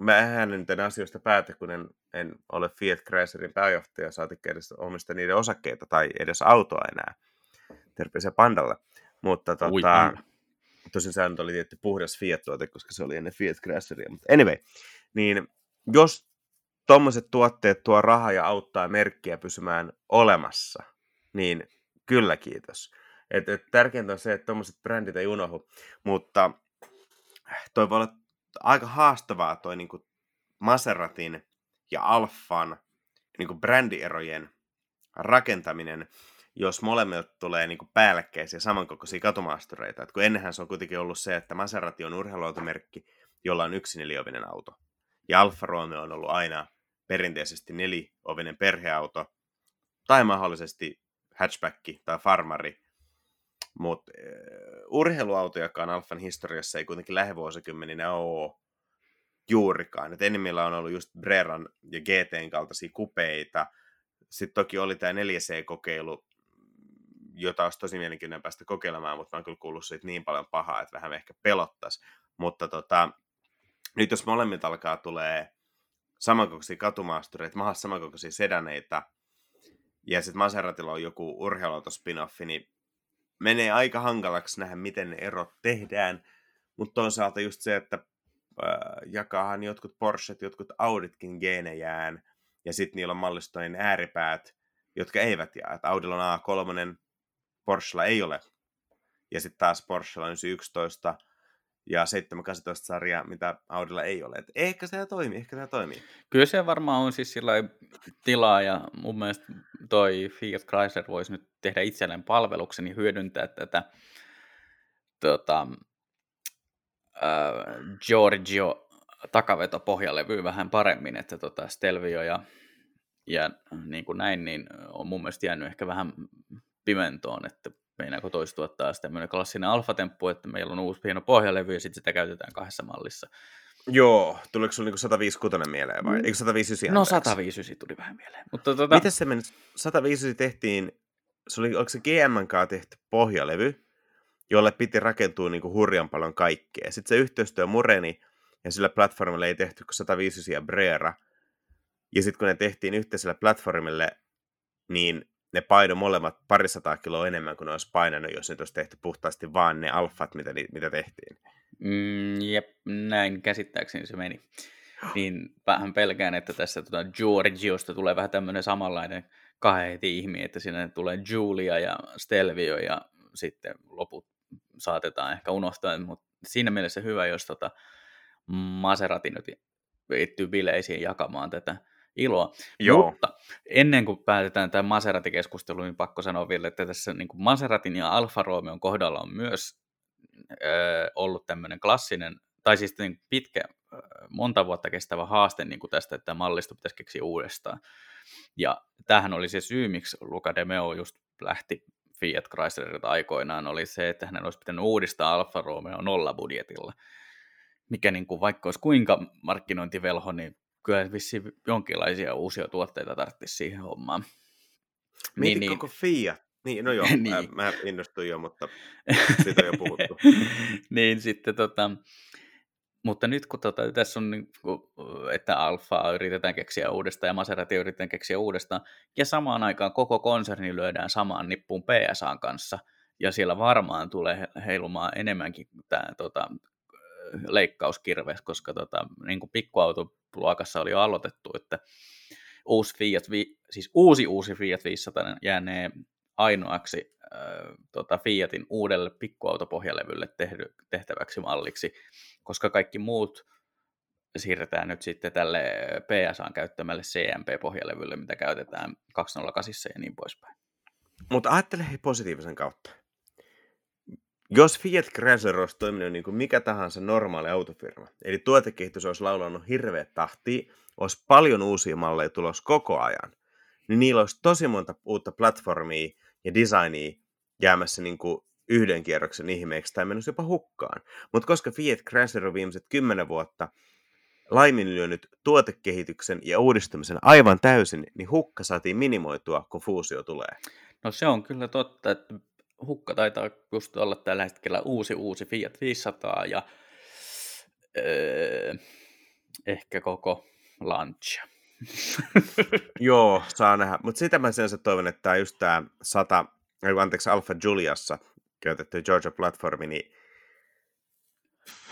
mä en nyt asioista päätä, kun en, en ole Fiat Chryslerin pääjohtaja, saatikka edes omista niiden osakkeita tai edes autoa enää. Terveisiä pandalle. Mutta tota, tosin se oli tietty puhdas Fiat-tuote, koska se oli ennen Fiat Chrysleria. Mutta anyway, niin jos tuommoiset tuotteet tuo rahaa ja auttaa merkkiä pysymään olemassa, niin kyllä kiitos. Et, et tärkeintä on se, että tuommoiset brändit ei unohdu, mutta toi voi olla aika haastavaa toi niin kuin Maseratin ja Alfan niin kuin brändierojen rakentaminen, jos molemmilta tulee niin kuin päällekkäisiä samankokoisia katumaastureita. Et kun ennenhän se on kuitenkin ollut se, että Maserati on urheiluautomerkki, jolla on yksi neliovinen auto. Ja Alfa Romeo on ollut aina perinteisesti neliovinen perheauto, tai mahdollisesti hatchback tai farmari, mutta uh, urheiluautojakaan Alfan historiassa ei kuitenkin lähivuosikymmeninä ole juurikaan. Et enimmillä on ollut just Breran ja GTn kaltaisia kupeita. Sitten toki oli tämä 4C-kokeilu, jota olisi tosi mielenkiintoinen päästä kokeilemaan, mutta mä oon kyllä kuullut siitä niin paljon pahaa, että vähän ehkä pelottaisi. Mutta tota, nyt jos molemmit alkaa tulee samankokoisia katumaastureita, mahdollisesti samankokoisia sedaneita, ja sitten Maseratilla on joku urheiluauto spin-offi, niin menee aika hankalaksi nähdä, miten ne erot tehdään, mutta toisaalta just se, että äh, jakaahan jotkut Porschet, jotkut Auditkin geenejään, ja sitten niillä on mallistojen ääripäät, jotka eivät jää. Et Audilla on A3, Porschella ei ole. Ja sitten taas Porschella on 11 ja 718 sarja, mitä Audilla ei ole. Et ehkä se toimii, ehkä se toimii. Kyllä se varmaan on siis sillä tilaa, ja mun mielestä toi Fiat Chrysler voisi nyt tehdä itselleen palveluksen ja hyödyntää tätä tota, äh, Giorgio takaveto pohjalevyä vähän paremmin, että tota Stelvio ja, ja niin kuin näin, niin on mun mielestä jäänyt ehkä vähän pimentoon, että meinaako toistua taas tämmöinen klassinen alfatemppu, että meillä on uusi hieno pohjalevy ja sitten sitä käytetään kahdessa mallissa. Joo, tuleeko sinulla niinku 156 mieleen vai? Mm. Eikö 159? No 159 tuli vähän mieleen. Mutta tota... Miten se meni? 159 tehtiin, se oli, onko se GMK tehty pohjalevy, jolle piti rakentua niinku hurjan paljon kaikkea. Sitten se yhteistyö mureni ja sillä platformilla ei tehty kuin 159 ja Brera. Ja sitten kun ne tehtiin yhteisellä platformille, niin ne paino molemmat parisataa kiloa enemmän kuin ne olisi painanut, jos ne olisi tehty puhtaasti vaan ne alfat, mitä, mitä tehtiin. Mm, jep, näin käsittääkseni se meni. Niin vähän pelkään, että tässä tuota Giorgiosta tulee vähän tämmöinen samanlainen kahden ihmi, että sinne tulee Julia ja Stelvio ja sitten loput saatetaan ehkä unohtaa, mutta siinä mielessä hyvä, jos tota Maserati nyt liittyy bileisiin jakamaan tätä iloa. Joo. Mutta ennen kuin päätetään tämä Maserati-keskustelu, niin pakko sanoa vielä, että tässä niin kuin Maseratin ja Alfa Romeon kohdalla on myös äh, ollut tämmöinen klassinen, tai siis niin pitkä, monta vuotta kestävä haaste niin kuin tästä, että mallisto pitäisi keksiä uudestaan. Ja tähän oli se syy, miksi Luca de Meo just lähti Fiat Chryslerilta aikoinaan, oli se, että hän olisi pitänyt uudistaa Alfa Romeo nolla budjetilla. Mikä niin kuin, vaikka olisi kuinka markkinointivelho, niin kyllä vissi jonkinlaisia uusia tuotteita tarvitsisi siihen hommaan. Mieti niin, koko niin. Fiat. Niin, no joo, niin. mä, mä innostuin jo, mutta siitä on jo puhuttu. niin, sitten tota, mutta nyt kun tota, tässä on, niin että Alfaa yritetään keksiä uudestaan ja Maserati yritetään keksiä uudestaan, ja samaan aikaan koko konserni lyödään samaan nippuun PSAn kanssa, ja siellä varmaan tulee heilumaan enemmänkin tämä tota, leikkauskirve, koska tota, niin kuin pikkuautoluokassa oli jo aloitettu, että uusi Fiat, siis uusi uusi Fiat 500 jäänee ainoaksi äh, tota Fiatin uudelle pikkuautopohjalevylle tehdy, tehtäväksi malliksi, koska kaikki muut siirretään nyt sitten tälle PSAn käyttämälle CMP-pohjalevylle, mitä käytetään 208 ja niin poispäin. Mutta ajattele positiivisen kautta. Jos Fiat Chrysler olisi toiminut niin kuin mikä tahansa normaali autofirma, eli tuotekehitys olisi laulanut hirveät tahti, olisi paljon uusia malleja tulos koko ajan, niin niillä olisi tosi monta uutta platformia ja designia jäämässä niin kuin yhden kierroksen ihmeeksi tai menossa jopa hukkaan. Mutta koska Fiat Chrysler on viimeiset kymmenen vuotta laiminlyönyt tuotekehityksen ja uudistumisen aivan täysin, niin hukka saatiin minimoitua, kun fuusio tulee. No se on kyllä totta, että hukka taitaa just olla tällä hetkellä uusi uusi Fiat 500 ja öö, ehkä koko Lancia. Joo, saa nähdä. Mutta sitä mä sen toivon, että tämä just tämä 100, anteeksi, Alfa Juliassa käytetty Georgia Platformi, niin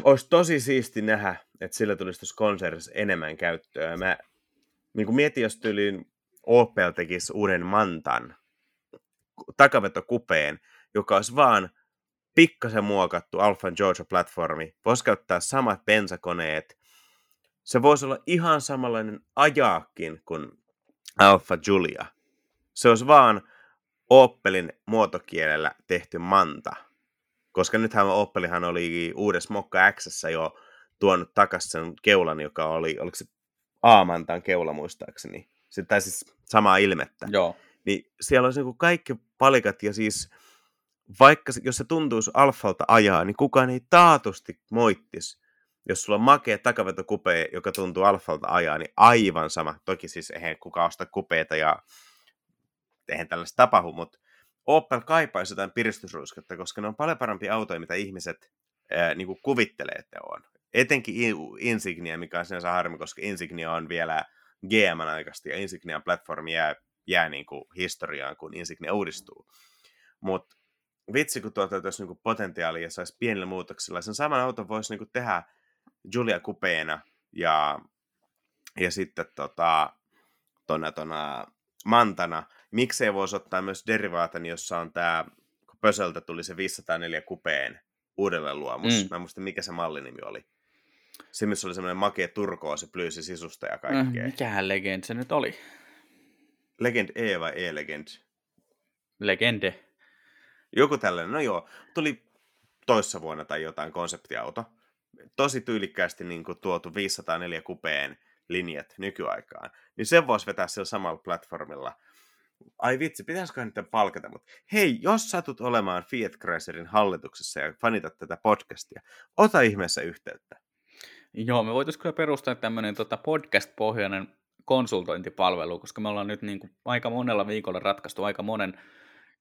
olisi tosi siisti nähdä, että sillä tulisi tuossa konsertissa enemmän käyttöä. Mä niin mietin, jos tyyliin Opel tekisi uuden Mantan takavetokupeen, joka olisi vaan pikkasen muokattu Alfa Georgia-platformi. Voisi käyttää samat bensakoneet. Se voisi olla ihan samanlainen ajaakin kuin Alfa Julia. Se olisi vaan Opelin muotokielellä tehty manta. Koska nythän Opelihan oli uudessa Mokka X jo tuonut takaisin sen keulan, joka oli, oliko se A-mantan keula muistaakseni. Se, tai siis samaa ilmettä. Joo. Niin siellä olisi niin kaikki palikat ja siis vaikka jos se tuntuisi alfalta ajaa, niin kukaan ei taatusti moittisi. Jos sulla on makea takavetokupe, joka tuntuu alfalta ajaa, niin aivan sama. Toki siis eihän kukaan osta kupeita ja eihän tällaista tapahdu, mutta Opel kaipaisi jotain piristysruisketta, koska ne on paljon parempi autoja, mitä ihmiset ää, niin kuin kuvittelee, että on. Etenkin Insignia, mikä on sinänsä harmi, koska Insignia on vielä GM aikaisesti ja Insignian platformi jää, jää niin kuin historiaan, kun Insignia uudistuu. Mutta vitsi, kun tuota olisi niin potentiaalia ja saisi pienillä muutoksilla. Sen saman auton voisi niin tehdä Julia Kupeena ja, ja sitten tota, tona, tona, Mantana. Miksei voisi ottaa myös derivaatan, jossa on tämä, kun Pösöltä tuli se 504 kupeen uudelleen luomus. Mm. Mä en muista, mikä se mallinimi oli. Se, missä oli semmoinen makea se plyysi sisusta ja kaikkea. Mm, mikähän Legend se nyt oli? Legend E vai E-Legend? Legende. Joku tällainen, no joo. Tuli toissa vuonna tai jotain konseptiauto. Tosi tyylikkäästi niin kuin tuotu 504 kupeen linjat nykyaikaan. Niin sen voisi vetää sillä samalla platformilla. Ai vitsi, pitäisikö nyt palkata, mutta hei, jos satut olemaan Fiat Chryslerin hallituksessa ja fanitat tätä podcastia, ota ihmeessä yhteyttä. Joo, me voitaisiin kyllä perustaa tämmöinen tota podcast-pohjainen konsultointipalvelu, koska me ollaan nyt niin kuin aika monella viikolla ratkaistu aika monen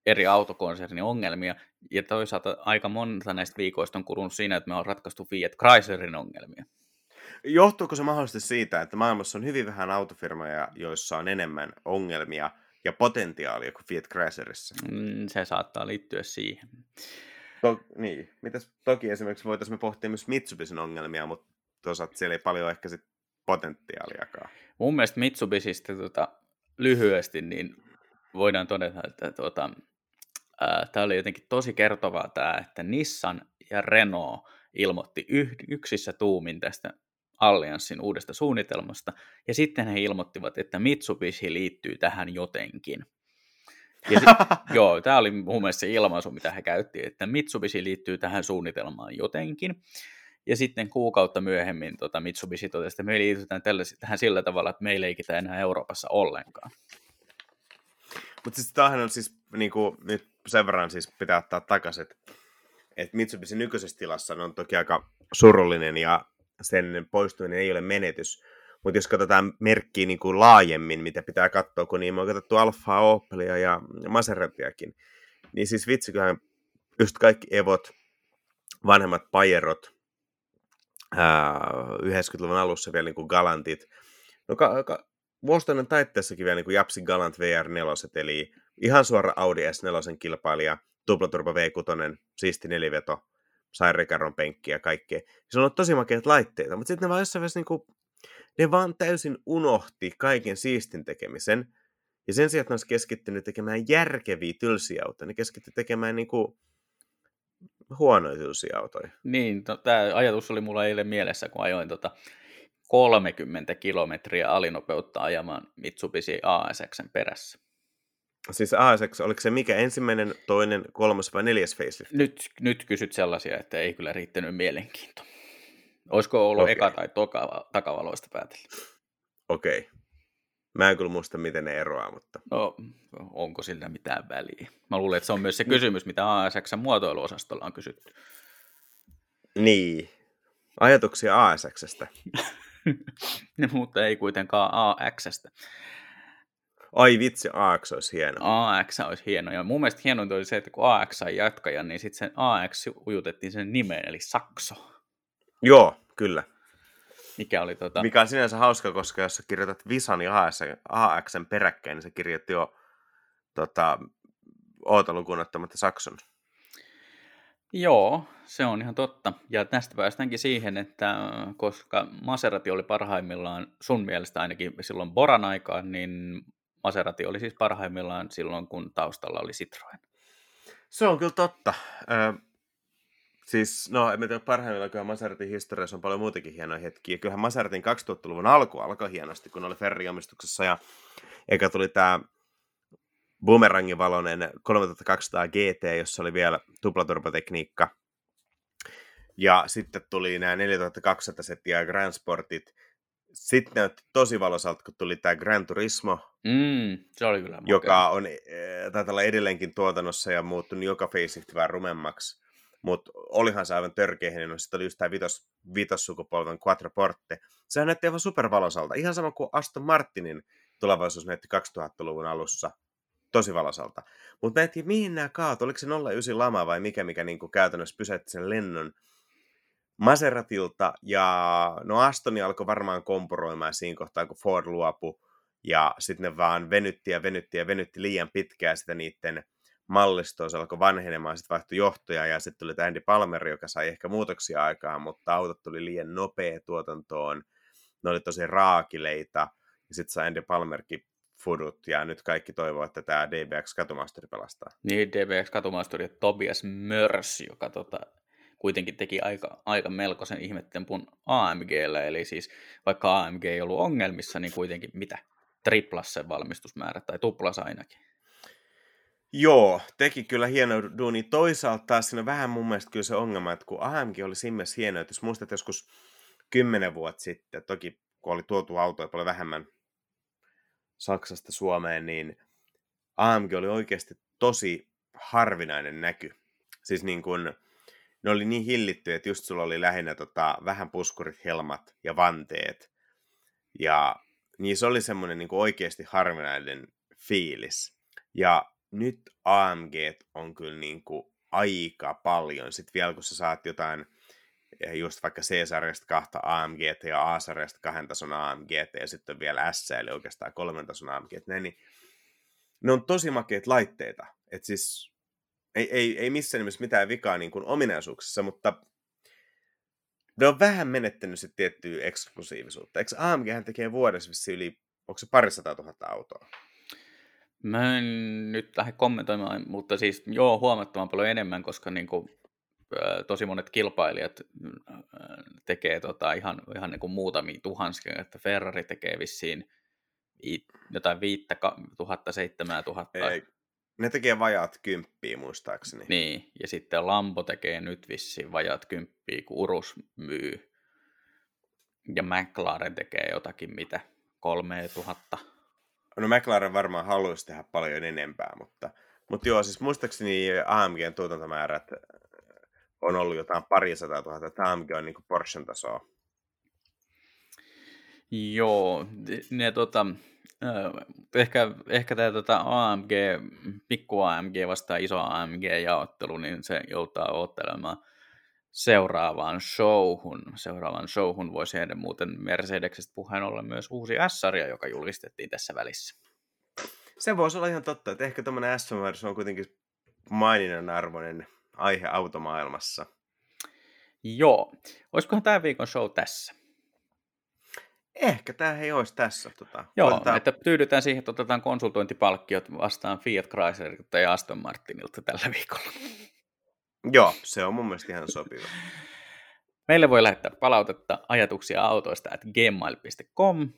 eri autokonsernin ongelmia, ja toisaalta aika monta näistä viikoista on kulunut siinä, että me on ratkaistu Fiat Chryslerin ongelmia. Johtuuko se mahdollisesti siitä, että maailmassa on hyvin vähän autofirmoja, joissa on enemmän ongelmia, ja potentiaalia kuin Fiat Chryslerissa. Mm, se saattaa liittyä siihen. To, niin. Mitäs, toki esimerkiksi voitaisiin pohtia myös Mitsubisin ongelmia, mutta toisaalta siellä ei paljon ehkä sit potentiaaliakaan. Mun mielestä Mitsubisista tota, lyhyesti niin voidaan todeta, että tota, tämä oli jotenkin tosi kertovaa tämä, että Nissan ja Renault ilmoitti yksissä tuumin tästä Allianssin uudesta suunnitelmasta, ja sitten he ilmoittivat, että Mitsubishi liittyy tähän jotenkin. Ja sit, joo, tämä oli mun mielestä se ilmaisu, mitä he käytti, että Mitsubishi liittyy tähän suunnitelmaan jotenkin. Ja sitten kuukautta myöhemmin tota Mitsubishi totesi, että me liitytään tähän sillä tavalla, että me ei leikitä enää Euroopassa ollenkaan. Mutta siis tämähän on siis, niin kuin, nyt sen verran siis pitää ottaa takaisin, että, että Mitsubishi nykyisessä tilassa on toki aika surullinen ja sen poistuminen ei ole menetys. Mutta jos katsotaan merkkiä niin kuin laajemmin, mitä pitää katsoa, kun niin me on katsottu Alfaa, Opelia ja Maseratiakin, niin siis vitsi, kyllähän just kaikki Evot, vanhemmat Pajerot, 90-luvun alussa vielä niin kuin Galantit, no ka- ka- vuosituhannen taitteessakin vielä niin kuin Japsi Galant VR4, eli ihan suora Audi S4 kilpailija, tuplaturbo V6, siisti neliveto, sai Ricaron penkki ja kaikkea. Se on tosi makeat laitteita, mutta sitten ne vaan jossain vaiheessa niinku, ne vaan täysin unohti kaiken siistin tekemisen. Ja sen sijaan, että ne olisi keskittynyt tekemään järkeviä tylsiä autoja, ne keskittyi tekemään niinku huonoja tylsiä autoja. Niin, to, tämä ajatus oli mulla eilen mielessä, kun ajoin tota 30 kilometriä alinopeutta ajamaan Mitsubishi ASXn perässä. Siis ASX, oliko se mikä ensimmäinen, toinen, kolmas vai neljäs facelift? Nyt, nyt kysyt sellaisia, että ei kyllä riittänyt mielenkiinto. Olisiko ollut okay. eka tai toka, takavaloista päätellä? Okei. Okay. Mä en kyllä muista, miten ne eroaa, mutta... No, onko sillä mitään väliä? Mä luulen, että se on myös se kysymys, mitä ASX muotoiluosastolla on kysytty. Niin. Ajatuksia ASXstä. mutta ei kuitenkaan AXstä. Ai vitsi, AX olisi hieno. AX olisi hieno. Ja mun mielestä hienointa oli se, että kun AX sai jatkajan, niin sitten sen AX ujutettiin sen nimeen, eli Sakso. Joo, kyllä. Mikä oli tota... Mikä on sinänsä hauska, koska jos sä kirjoitat Visan ja AX, AXn peräkkäin, niin se kirjoitti jo tota, oota lukuun ottamatta Sakson. Joo, se on ihan totta. Ja tästä päästäänkin siihen, että koska Maserati oli parhaimmillaan sun mielestä ainakin silloin Boran aikaan, niin Maserati oli siis parhaimmillaan silloin, kun taustalla oli Citroen. Se on kyllä totta. Ö, siis, no, en tiedä parhaimmillaan, kyllä Maseratin historiassa on paljon muutakin hienoja hetkiä. Kyllähän Maseratin 2000-luvun alku alkoi hienosti, kun oli Ferri-omistuksessa ja eikä tuli tämä Boomerangin valonen 3200 GT, jossa oli vielä tuplaturbotekniikka. Ja sitten tuli nämä 4200 settiä Grand Sportit, sitten näytti tosi valosalta, kun tuli tämä Gran Turismo, mm, se oli kyllä joka on, eh, taitaa olla edelleenkin tuotannossa ja muuttunut joka facelift vähän rumemmaksi. Mutta olihan se aivan törkeä hieno. Sitten oli just tämä vitos, vitossukupolven Quattroporte. Sehän näytti aivan supervalosalta. Ihan sama kuin Aston Martinin tulevaisuus näytti 2000-luvun alussa. Tosi valosalta. Mutta näytti, mihin nämä kaat, oliko se 09 lama vai mikä, mikä niinku käytännössä pysäytti sen lennon Maseratilta, ja no Astoni alkoi varmaan kompuroimaan siinä kohtaa, kun Ford luopui, ja sitten ne vaan venytti ja venytti ja venytti liian pitkään sitä niiden mallistoa, se alkoi vanhenemaan, sitten vaihtui johtoja, ja sitten tuli Andy Palmer, joka sai ehkä muutoksia aikaan, mutta autot tuli liian nopea tuotantoon, ne oli tosi raakileita, ja sitten sai Andy Palmerkin fudut, ja nyt kaikki toivoo, että tämä DBX Katumasteri pelastaa. Niin, DBX Katumasteri ja Tobias Mörs, joka tota, kuitenkin teki aika, aika melkoisen ihmettempun AMGllä, eli siis vaikka AMG ei ollut ongelmissa, niin kuitenkin mitä? Triplas sen valmistusmäärä, tai tuplas ainakin. Joo, teki kyllä hieno duuni. Toisaalta taas siinä on vähän mun mielestä kyllä se ongelma, että kun AMG oli siinä mielessä hieno, että jos muistat joskus kymmenen vuotta sitten, toki kun oli tuotu autoja paljon vähemmän Saksasta Suomeen, niin AMG oli oikeasti tosi harvinainen näky. Siis niin kuin, ne oli niin hillitty, että just sulla oli lähinnä tota, vähän puskurit, helmat ja vanteet. Ja niin se oli semmoinen niin oikeasti harvinainen fiilis. Ja nyt AMG on kyllä niin kuin aika paljon. Sitten vielä kun sä saat jotain, eh, just vaikka C-sarjasta kahta AMG ja A-sarjasta kahden tason AMG ja sitten vielä S, eli oikeastaan kolmen tason AMG, niin ne on tosi makeita laitteita. Et siis ei, ei, ei missään nimessä mitään vikaa niin kuin ominaisuuksissa, mutta ne on vähän menettänyt sitten tiettyä eksklusiivisuutta. Eikö AMG hän tekee vuodessa yli, onko se parisataa tuhatta autoa? Mä en nyt lähde kommentoimaan, mutta siis joo, huomattavan paljon enemmän, koska niin kuin, tosi monet kilpailijat tekee tota ihan, ihan niin kuin muutamia tuhansia, että Ferrari tekee vissiin jotain viittä, tuhatta, seitsemää tuhatta. Ei, ne tekee vajaat kymppiä muistaakseni. Niin, ja sitten Lambo tekee nyt vissiin vajaat kymppiä, kun Urus myy. Ja McLaren tekee jotakin mitä, kolme tuhatta. No McLaren varmaan haluaisi tehdä paljon enempää, mutta, mutta joo, siis muistaakseni AMGn tuotantomäärät on ollut jotain parisataa tuhatta, AMG on niin kuin Porschen tasoa. Joo, ne tota, ehkä, ehkä tämä tota AMG, pikku AMG vastaan iso AMG-jaottelu, niin se joutaa ottelemaan seuraavaan showhun. Seuraavaan showhun voisi ennen muuten Mercedeksestä puheen olla myös uusi S-sarja, joka julkistettiin tässä välissä. Se voisi olla ihan totta, että ehkä tämmöinen s on kuitenkin maininnan arvoinen aihe automaailmassa. Joo. Olisikohan tämä viikon show tässä? Ehkä tämä ei olisi tässä. Tota, Joo, koitetaan... että tyydytään siihen, että otetaan konsultointipalkkiot vastaan Fiat Chryslerilta ja Aston Martinilta tällä viikolla. Joo, se on mun mielestä ihan sopiva. Meille voi lähettää palautetta ajatuksia autoista at gmail.com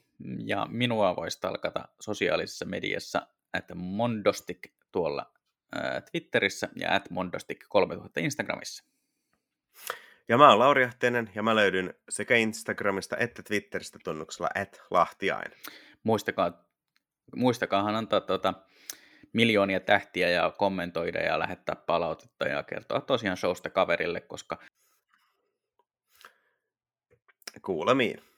ja minua voisi talkata sosiaalisessa mediassa että Mondostik tuolla Twitterissä ja at Mondostik 3000 Instagramissa. Ja mä oon Lauri Ahteinen ja mä löydyn sekä Instagramista että Twitteristä tunnuksella at Lahtiain. Muistakaa, muistakaahan antaa tuota miljoonia tähtiä ja kommentoida ja lähettää palautetta ja kertoa tosiaan showsta kaverille, koska kuulemiin.